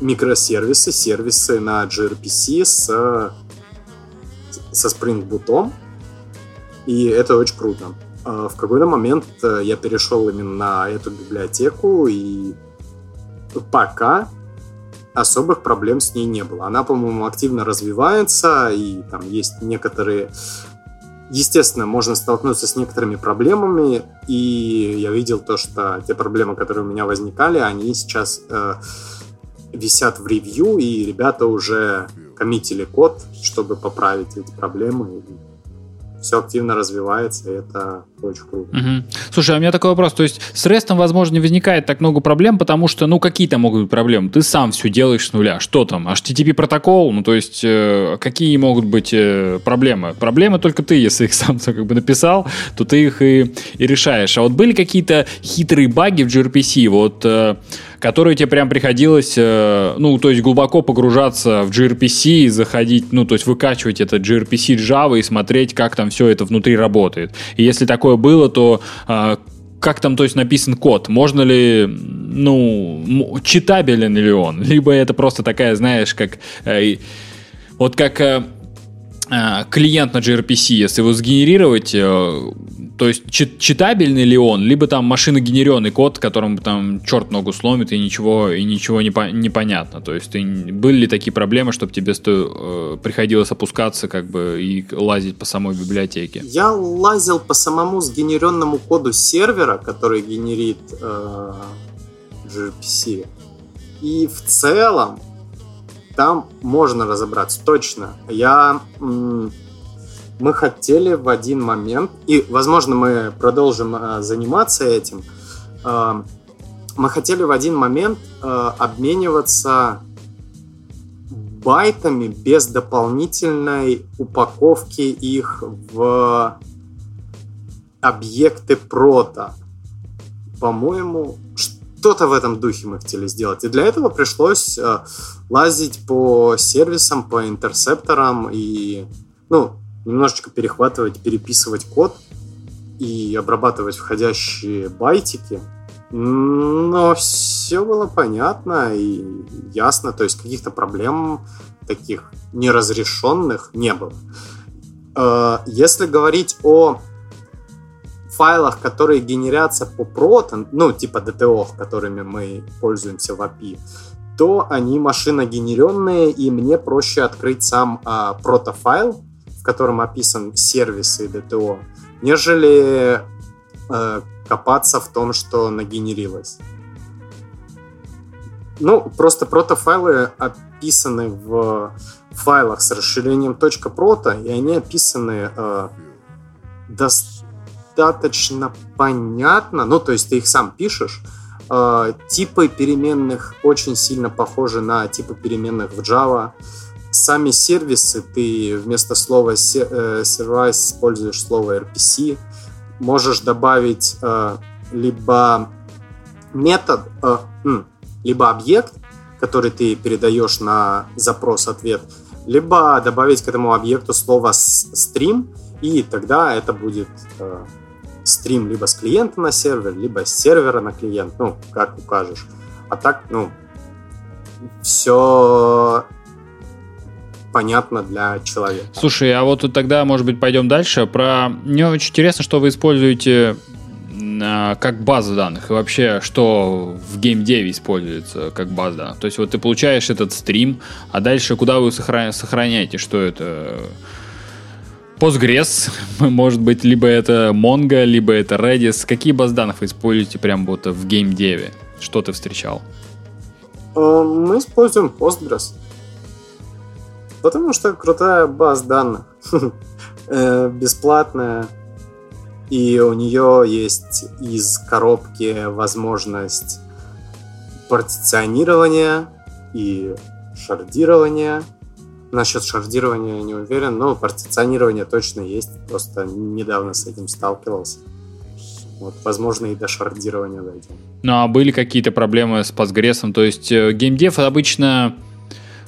микросервисы, сервисы на gRPC с, со Spring Boot. И это очень круто. Э, в какой-то момент э, я перешел именно на эту библиотеку, и пока особых проблем с ней не было. Она, по-моему, активно развивается, и там есть некоторые Естественно, можно столкнуться с некоторыми проблемами, и я видел то, что те проблемы, которые у меня возникали, они сейчас э, висят в ревью, и ребята уже коммитили код, чтобы поправить эти проблемы все активно развивается, и это очень круто. Угу. Слушай, а у меня такой вопрос. То есть с рестом, возможно, не возникает так много проблем, потому что, ну, какие то могут быть проблемы? Ты сам все делаешь с нуля. Что там? HTTP протокол? Ну, то есть э, какие могут быть э, проблемы? Проблемы только ты, если их сам как бы написал, то ты их и, и решаешь. А вот были какие-то хитрые баги в gRPC? Вот... Э, которые тебе прям приходилось, э, ну, то есть глубоко погружаться в gRPC заходить, ну, то есть выкачивать этот gRPC Java и смотреть, как там все это внутри работает. И если такое было, то э, как там, то есть, написан код? Можно ли, ну, читабелен ли он? Либо это просто такая, знаешь, как... Э, вот как э, э клиент на gRPC, если его сгенерировать, э, то есть читабельный ли он, либо там машиногенеренный код, которым там черт ногу сломит и ничего, и ничего не, по, не понятно. То есть ты, были ли такие проблемы, чтобы тебе сто, э, приходилось опускаться как бы и лазить по самой библиотеке? Я лазил по самому сгенеренному коду сервера, который генерит э, gRPC. И в целом там можно разобраться точно. Я... Мы хотели в один момент, и, возможно, мы продолжим э, заниматься этим, э, мы хотели в один момент э, обмениваться байтами без дополнительной упаковки их в объекты прото. По-моему, что-то в этом духе мы хотели сделать. И для этого пришлось лазить по сервисам, по интерсепторам и, ну, немножечко перехватывать, переписывать код и обрабатывать входящие байтики. Но все было понятно и ясно, то есть каких-то проблем таких неразрешенных не было. Э, если говорить о файлах, которые генерятся по Proton, ну, типа DTO, которыми мы пользуемся в API, то они машиногенеренные, и мне проще открыть сам а, протофайл, котором описан сервис и ДТО, нежели э, копаться в том, что нагенерилось. Ну, просто протофайлы описаны в файлах с расширением .proto, и они описаны э, достаточно понятно, ну, то есть ты их сам пишешь, э, типы переменных очень сильно похожи на типы переменных в Java, сами сервисы ты вместо слова э, service используешь слово RPC. Можешь добавить э, либо метод, э, либо объект, который ты передаешь на запрос-ответ, либо добавить к этому объекту слово stream, и тогда это будет э, стрим либо с клиента на сервер, либо с сервера на клиент, ну, как укажешь. А так, ну, все понятно для человека. Слушай, а вот тогда, может быть, пойдем дальше. Про мне очень интересно, что вы используете а, как база данных и вообще, что в геймдеве используется как база данных. То есть вот ты получаешь этот стрим, а дальше куда вы сохраняете, что это? Postgres, может быть, либо это Mongo, либо это Redis. Какие базы данных вы используете прямо вот в геймдеве? Что ты встречал? Э, мы используем Postgres. Потому что крутая база данных. Э, бесплатная. И у нее есть из коробки возможность партиционирования и шардирования. Насчет шардирования не уверен, но партиционирование точно есть. Просто недавно с этим сталкивался. Вот, возможно, и до шардирования дойдем. Ну, а были какие-то проблемы с Postgres? То есть, э, геймдев обычно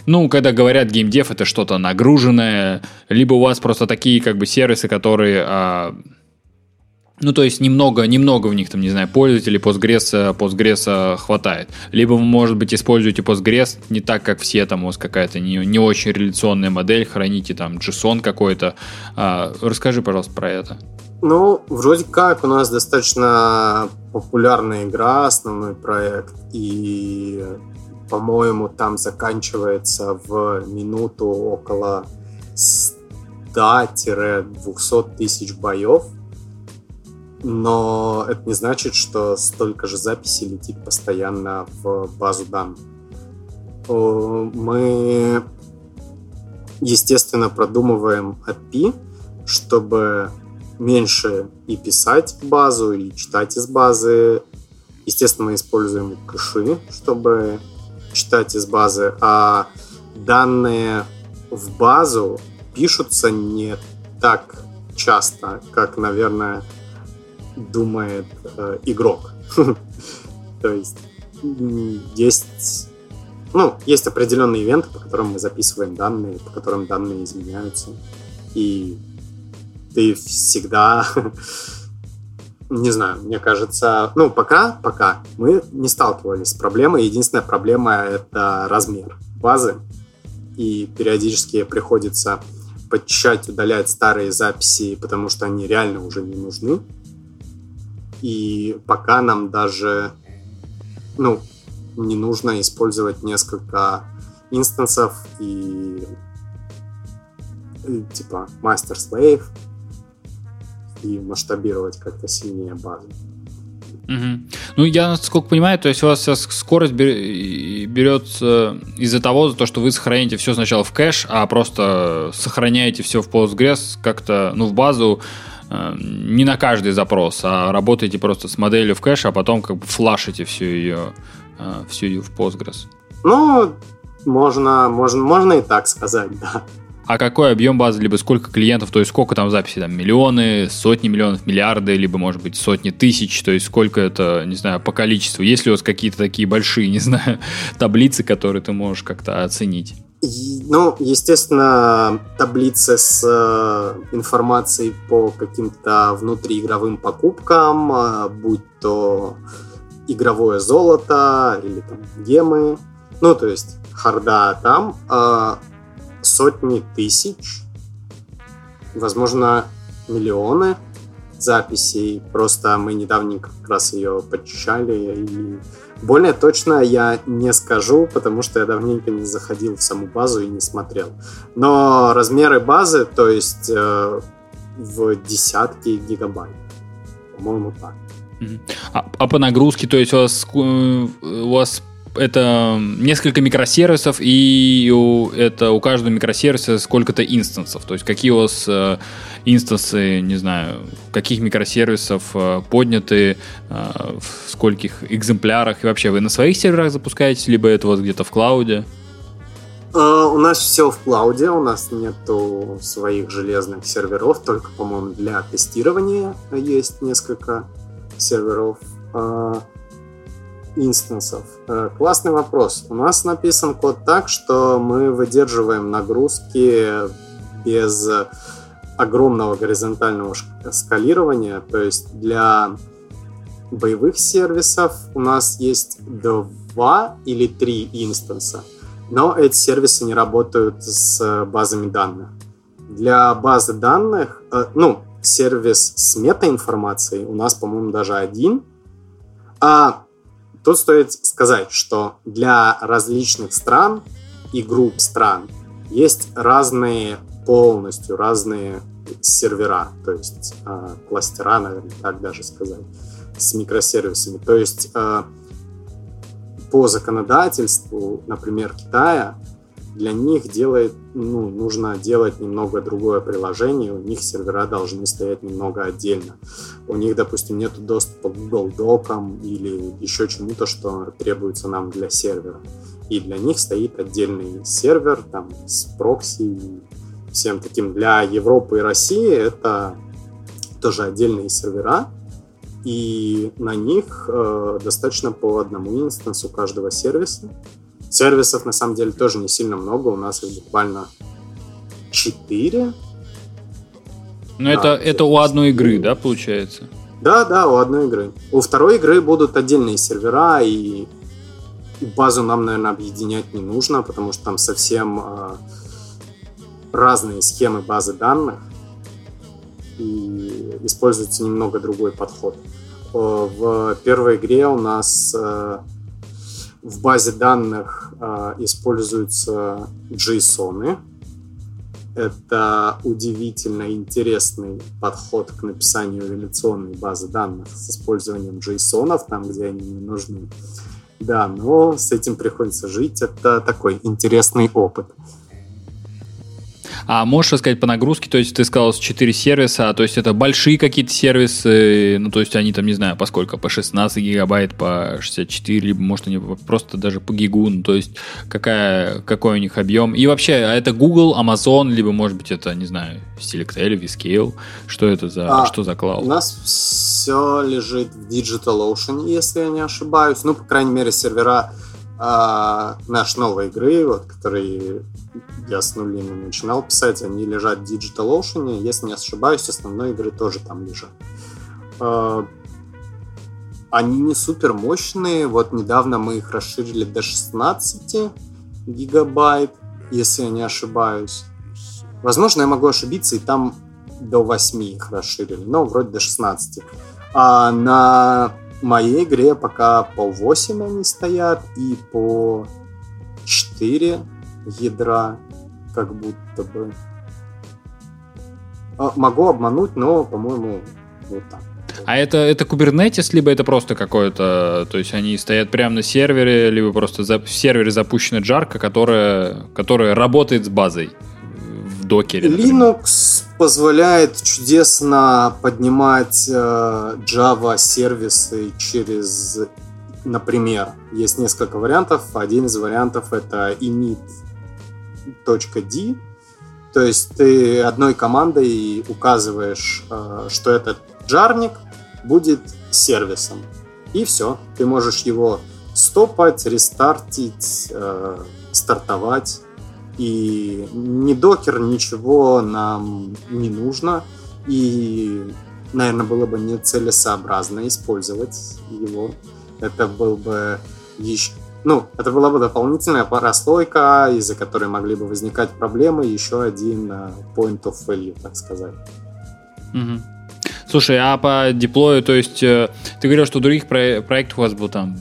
Ну, когда говорят геймдев, это что-то нагруженное, либо у вас просто такие как бы сервисы, которые... А, ну, то есть немного, немного в них, там, не знаю, пользователей Postgres, Postgres хватает. Либо вы, может быть, используете Postgres не так, как все, там у вас какая-то не, не очень реляционная модель, храните там JSON какой-то. А, расскажи, пожалуйста, про это. Ну, вроде как, у нас достаточно популярная игра, основной проект, и, по-моему, там заканчивается в минуту около 100-200 тысяч боев, но это не значит, что столько же записей летит постоянно в базу данных. Мы, естественно, продумываем API, чтобы меньше и писать в базу, и читать из базы. Естественно, мы используем кэши, чтобы читать из базы, а данные в базу пишутся не так часто, как, наверное, думает э, игрок. То есть есть, ну, есть определенные ивенты, по которым мы записываем данные, по которым данные изменяются. И ты всегда не знаю, мне кажется, ну, пока, пока мы не сталкивались с проблемой. Единственная проблема — это размер базы. И периодически приходится подчищать, удалять старые записи, потому что они реально уже не нужны. И пока нам даже, ну, не нужно использовать несколько инстансов и, и типа master-slave, и масштабировать как-то сильнее базу. Угу. Ну, я, насколько понимаю, то есть у вас сейчас скорость берется из-за того, то, что вы сохраняете все сначала в кэш, а просто сохраняете все в Postgres как-то, ну, в базу, э, не на каждый запрос, а работаете просто с моделью в кэш, а потом как бы флашите всю ее, э, всю ее в Postgres. Ну, можно, можно, можно и так сказать, да а какой объем базы, либо сколько клиентов, то есть сколько там записей, там миллионы, сотни миллионов, миллиарды, либо, может быть, сотни тысяч, то есть сколько это, не знаю, по количеству. Есть ли у вас какие-то такие большие, не знаю, таблицы, которые ты можешь как-то оценить? Ну, естественно, таблицы с э, информацией по каким-то внутриигровым покупкам, э, будь то игровое золото или там гемы, ну, то есть харда там, э, сотни тысяч, возможно, миллионы записей. Просто мы недавненько как раз ее подчищали. И более точно я не скажу, потому что я давненько не заходил в саму базу и не смотрел. Но размеры базы, то есть э, в десятки гигабайт. По-моему, так. А, а по нагрузке, то есть у вас, э, у вас это несколько микросервисов, и у, это у каждого микросервиса сколько-то инстансов. То есть какие у вас э, инстансы, не знаю, каких микросервисов э, подняты, э, в скольких экземплярах, и вообще вы на своих серверах запускаете, либо это вот где-то в клауде? Uh, у нас все в клауде, у нас нету своих железных серверов, только, по-моему, для тестирования есть несколько серверов. Uh, инстансов? Э, классный вопрос. У нас написан код так, что мы выдерживаем нагрузки без огромного горизонтального скалирования. То есть для боевых сервисов у нас есть два или три инстанса, но эти сервисы не работают с базами данных. Для базы данных, э, ну, сервис с метаинформацией у нас, по-моему, даже один, а Тут стоит сказать, что для различных стран и групп стран есть разные полностью разные сервера, то есть э, кластера, наверное, так даже сказать, с микросервисами. То есть э, по законодательству, например, Китая, для них делает, ну, нужно делать немного другое приложение, у них сервера должны стоять немного отдельно. У них, допустим, нет доступа к Google Докам или еще чему-то, что требуется нам для сервера. И для них стоит отдельный сервер там с прокси и всем таким. Для Европы и России это тоже отдельные сервера, и на них э, достаточно по одному инстансу каждого сервиса Сервисов на самом деле тоже не сильно много, у нас их буквально 4. Ну, это, это у одной игры, да, получается? Да, да, у одной игры. У второй игры будут отдельные сервера, и базу нам, наверное, объединять не нужно, потому что там совсем э, разные схемы базы данных, и используется немного другой подход. В первой игре у нас э, в базе данных э, используются JSON. Это удивительно интересный подход к написанию реляционной базы данных с использованием JSON, там, где они не нужны. Да, но с этим приходится жить. Это такой интересный опыт. А можешь рассказать по нагрузке, то есть ты сказал 4 сервиса, то есть это большие какие-то сервисы, ну то есть они там, не знаю, по сколько, по 16 гигабайт, по 64, либо может они просто даже по гигу, ну то есть какая, какой у них объем. И вообще, а это Google, Amazon, либо может быть это, не знаю, Selectel, Vscale, что это за, а, что за клауд? У нас все лежит в DigitalOcean, если я не ошибаюсь, ну, по крайней мере, сервера а, наш новой игры, вот, которые я с нулями начинал писать, они лежат в DigitalOcean. Если не ошибаюсь, основной игры тоже там лежат. А, они не супер мощные. Вот недавно мы их расширили до 16 гигабайт, если я не ошибаюсь. Возможно, я могу ошибиться, и там до 8 их расширили, но вроде до 16. А на моей игре пока по 8 они стоят и по 4 ядра, как будто бы. А, могу обмануть, но, по-моему, вот так. А это, это Kubernetes, либо это просто какое-то... То есть они стоят прямо на сервере, либо просто за, в сервере запущена джарка, которая, которая работает с базой в докере. Например. Linux позволяет чудесно поднимать э, Java сервисы через, например, есть несколько вариантов. Один из вариантов это init.d, то есть ты одной командой указываешь, э, что этот джарник будет сервисом. И все. Ты можешь его стопать, рестартить, э, стартовать и ни докер, ничего нам не нужно. И, наверное, было бы нецелесообразно использовать его. Это был бы еще... Ну, это была бы дополнительная прослойка, из-за которой могли бы возникать проблемы, еще один э, point of value, так сказать. Угу. Слушай, а по деплою, то есть э, ты говорил, что в других проектах у вас был там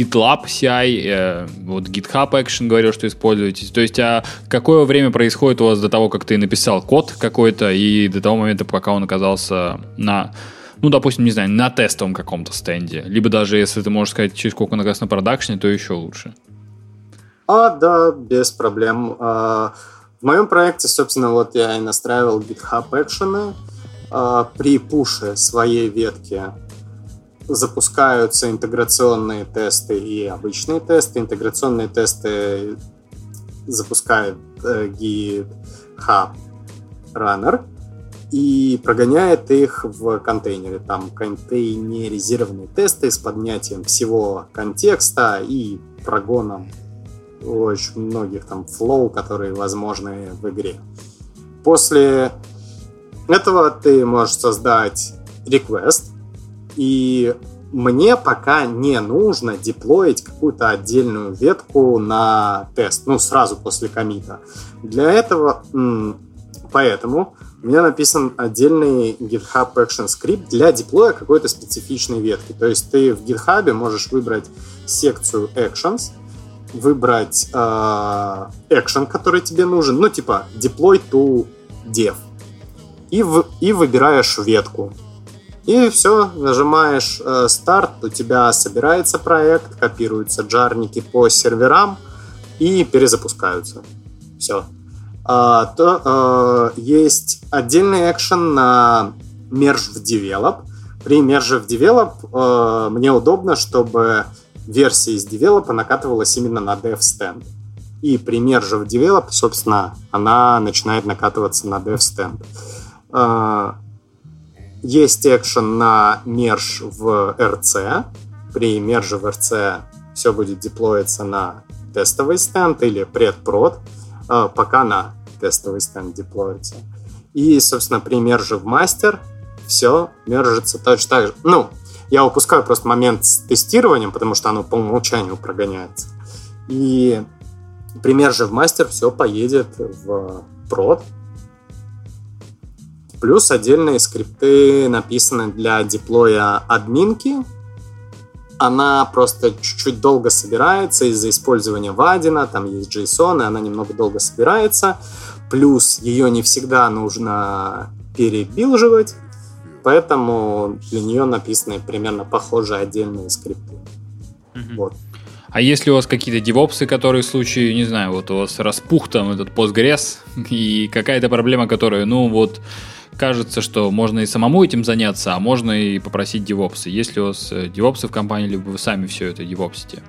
GitLab CI, э, вот GitHub Action говорил, что используете. То есть, а какое время происходит у вас до того, как ты написал код какой-то, и до того момента, пока он оказался на, ну, допустим, не знаю, на тестовом каком-то стенде? Либо даже, если ты можешь сказать, через сколько он оказался на продакшне, то еще лучше. А, да, без проблем. А, в моем проекте, собственно, вот я и настраивал GitHub Action а, при пуше своей ветки запускаются интеграционные тесты и обычные тесты. Интеграционные тесты запускает э, GitHub Runner и прогоняет их в контейнере. Там контейнеризированные тесты с поднятием всего контекста и прогоном очень многих там флоу, которые возможны в игре. После этого ты можешь создать request, и мне пока не нужно деплоить какую-то отдельную ветку на тест, ну, сразу после комита. Для этого, поэтому у меня написан отдельный GitHub Action Script для деплоя какой-то специфичной ветки. То есть ты в GitHub можешь выбрать секцию Actions, выбрать э, action, который тебе нужен, ну, типа deploy to dev, и, в, и выбираешь ветку. И все, нажимаешь э, старт, у тебя собирается проект, копируются джарники по серверам и перезапускаются. Все. А, то э, есть отдельный экшен на merge в develop. При merge в develop э, мне удобно, чтобы версия из develop накатывалась именно на dev stand. И при merge в develop, собственно, она начинает накатываться на dev stand. Э, есть экшен на мерж в RC. При мерже в RC все будет деплоиться на тестовый стенд или предпрод, э, пока на тестовый стенд деплоится. И, собственно, при мерже в мастер все мержится точно так же. Ну, я упускаю просто момент с тестированием, потому что оно по умолчанию прогоняется. И при мерже в мастер все поедет в прод. Плюс отдельные скрипты написаны для деплоя админки. Она просто чуть-чуть долго собирается из-за использования Вадина, там есть JSON, и она немного долго собирается. Плюс ее не всегда нужно перебилживать, поэтому для нее написаны примерно похожие отдельные скрипты. Mm-hmm. Вот. А если у вас какие-то девопсы, которые в случае, не знаю, вот у вас распух там этот Postgres и какая-то проблема, которая, ну вот, кажется, что можно и самому этим заняться, а можно и попросить девопсы. Есть ли у вас э, девопсы в компании, либо вы сами все это девопсите?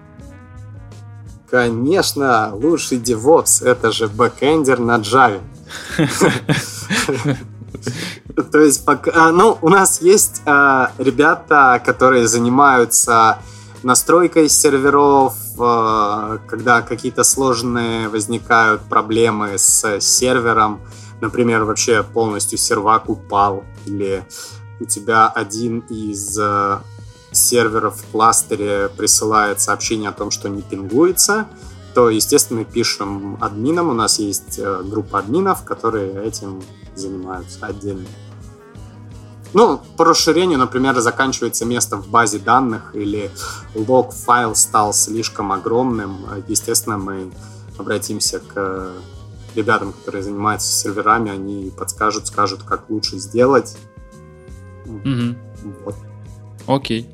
Конечно, лучший DevOps — это же бэкэндер на Java. То есть, пока, а, ну, у нас есть а, ребята, которые занимаются настройкой серверов, а, когда какие-то сложные возникают проблемы с сервером, например, вообще полностью сервак упал, или у тебя один из серверов в кластере присылает сообщение о том, что не пингуется, то, естественно, пишем админам. У нас есть э, группа админов, которые этим занимаются отдельно. Ну, по расширению, например, заканчивается место в базе данных или лог-файл стал слишком огромным. Естественно, мы обратимся к ребятам, которые занимаются серверами, они подскажут, скажут, как лучше сделать. Mm-hmm. Вот. Окей.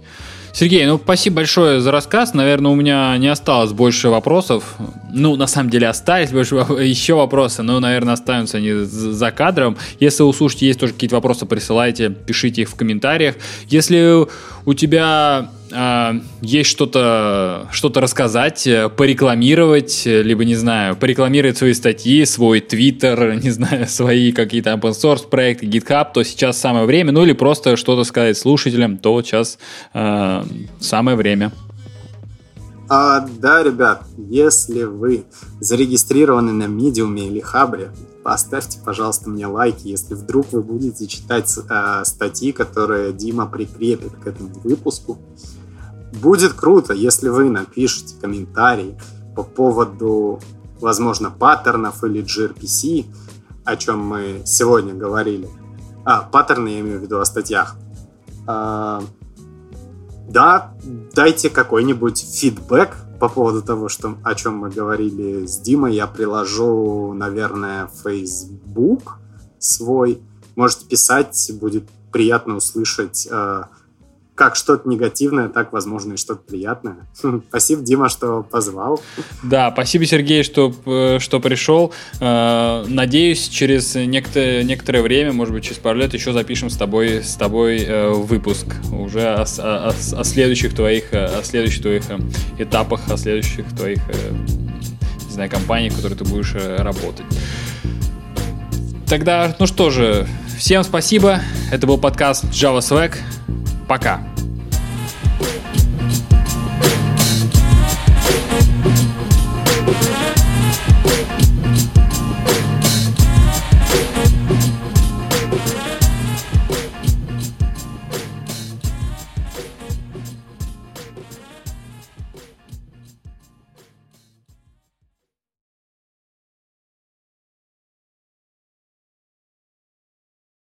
Сергей, ну спасибо большое за рассказ. Наверное, у меня не осталось больше вопросов. Ну, на самом деле остались больше еще вопросы, но, наверное, останутся они за кадром. Если у слушателей есть тоже какие-то вопросы, присылайте, пишите их в комментариях. Если у тебя есть что-то что рассказать, э, порекламировать, либо, не знаю, порекламировать свои статьи, свой твиттер, не знаю, свои какие-то open source проекты, GitHub, то сейчас самое время, ну или просто что-то сказать слушателям, то сейчас э, самое время. А, да, ребят, если вы зарегистрированы на Medium или Хабре, поставьте, пожалуйста, мне лайки, если вдруг вы будете читать э, статьи, которые Дима прикрепит к этому выпуску. Будет круто, если вы напишите комментарий по поводу, возможно, паттернов или gRPC, о чем мы сегодня говорили. А, паттерны я имею в виду о статьях. А, да, дайте какой-нибудь фидбэк по поводу того, что, о чем мы говорили с Димой, я приложу, наверное, Facebook свой. Можете писать, будет приятно услышать э, как что-то негативное, так, возможно, и что-то приятное. Спасибо, Дима, что позвал. Да, спасибо, Сергей, что, э, что пришел. Э, надеюсь, через некоторое, некоторое время, может быть, через пару лет еще запишем с тобой, с тобой э, выпуск уже о, о, о следующих твоих, о следующих твоих этапах, о следующих твоих, не знаю, компаниях, в которых ты будешь работать. Тогда, ну что же, всем спасибо. Это был подкаст Java Swag. Пока.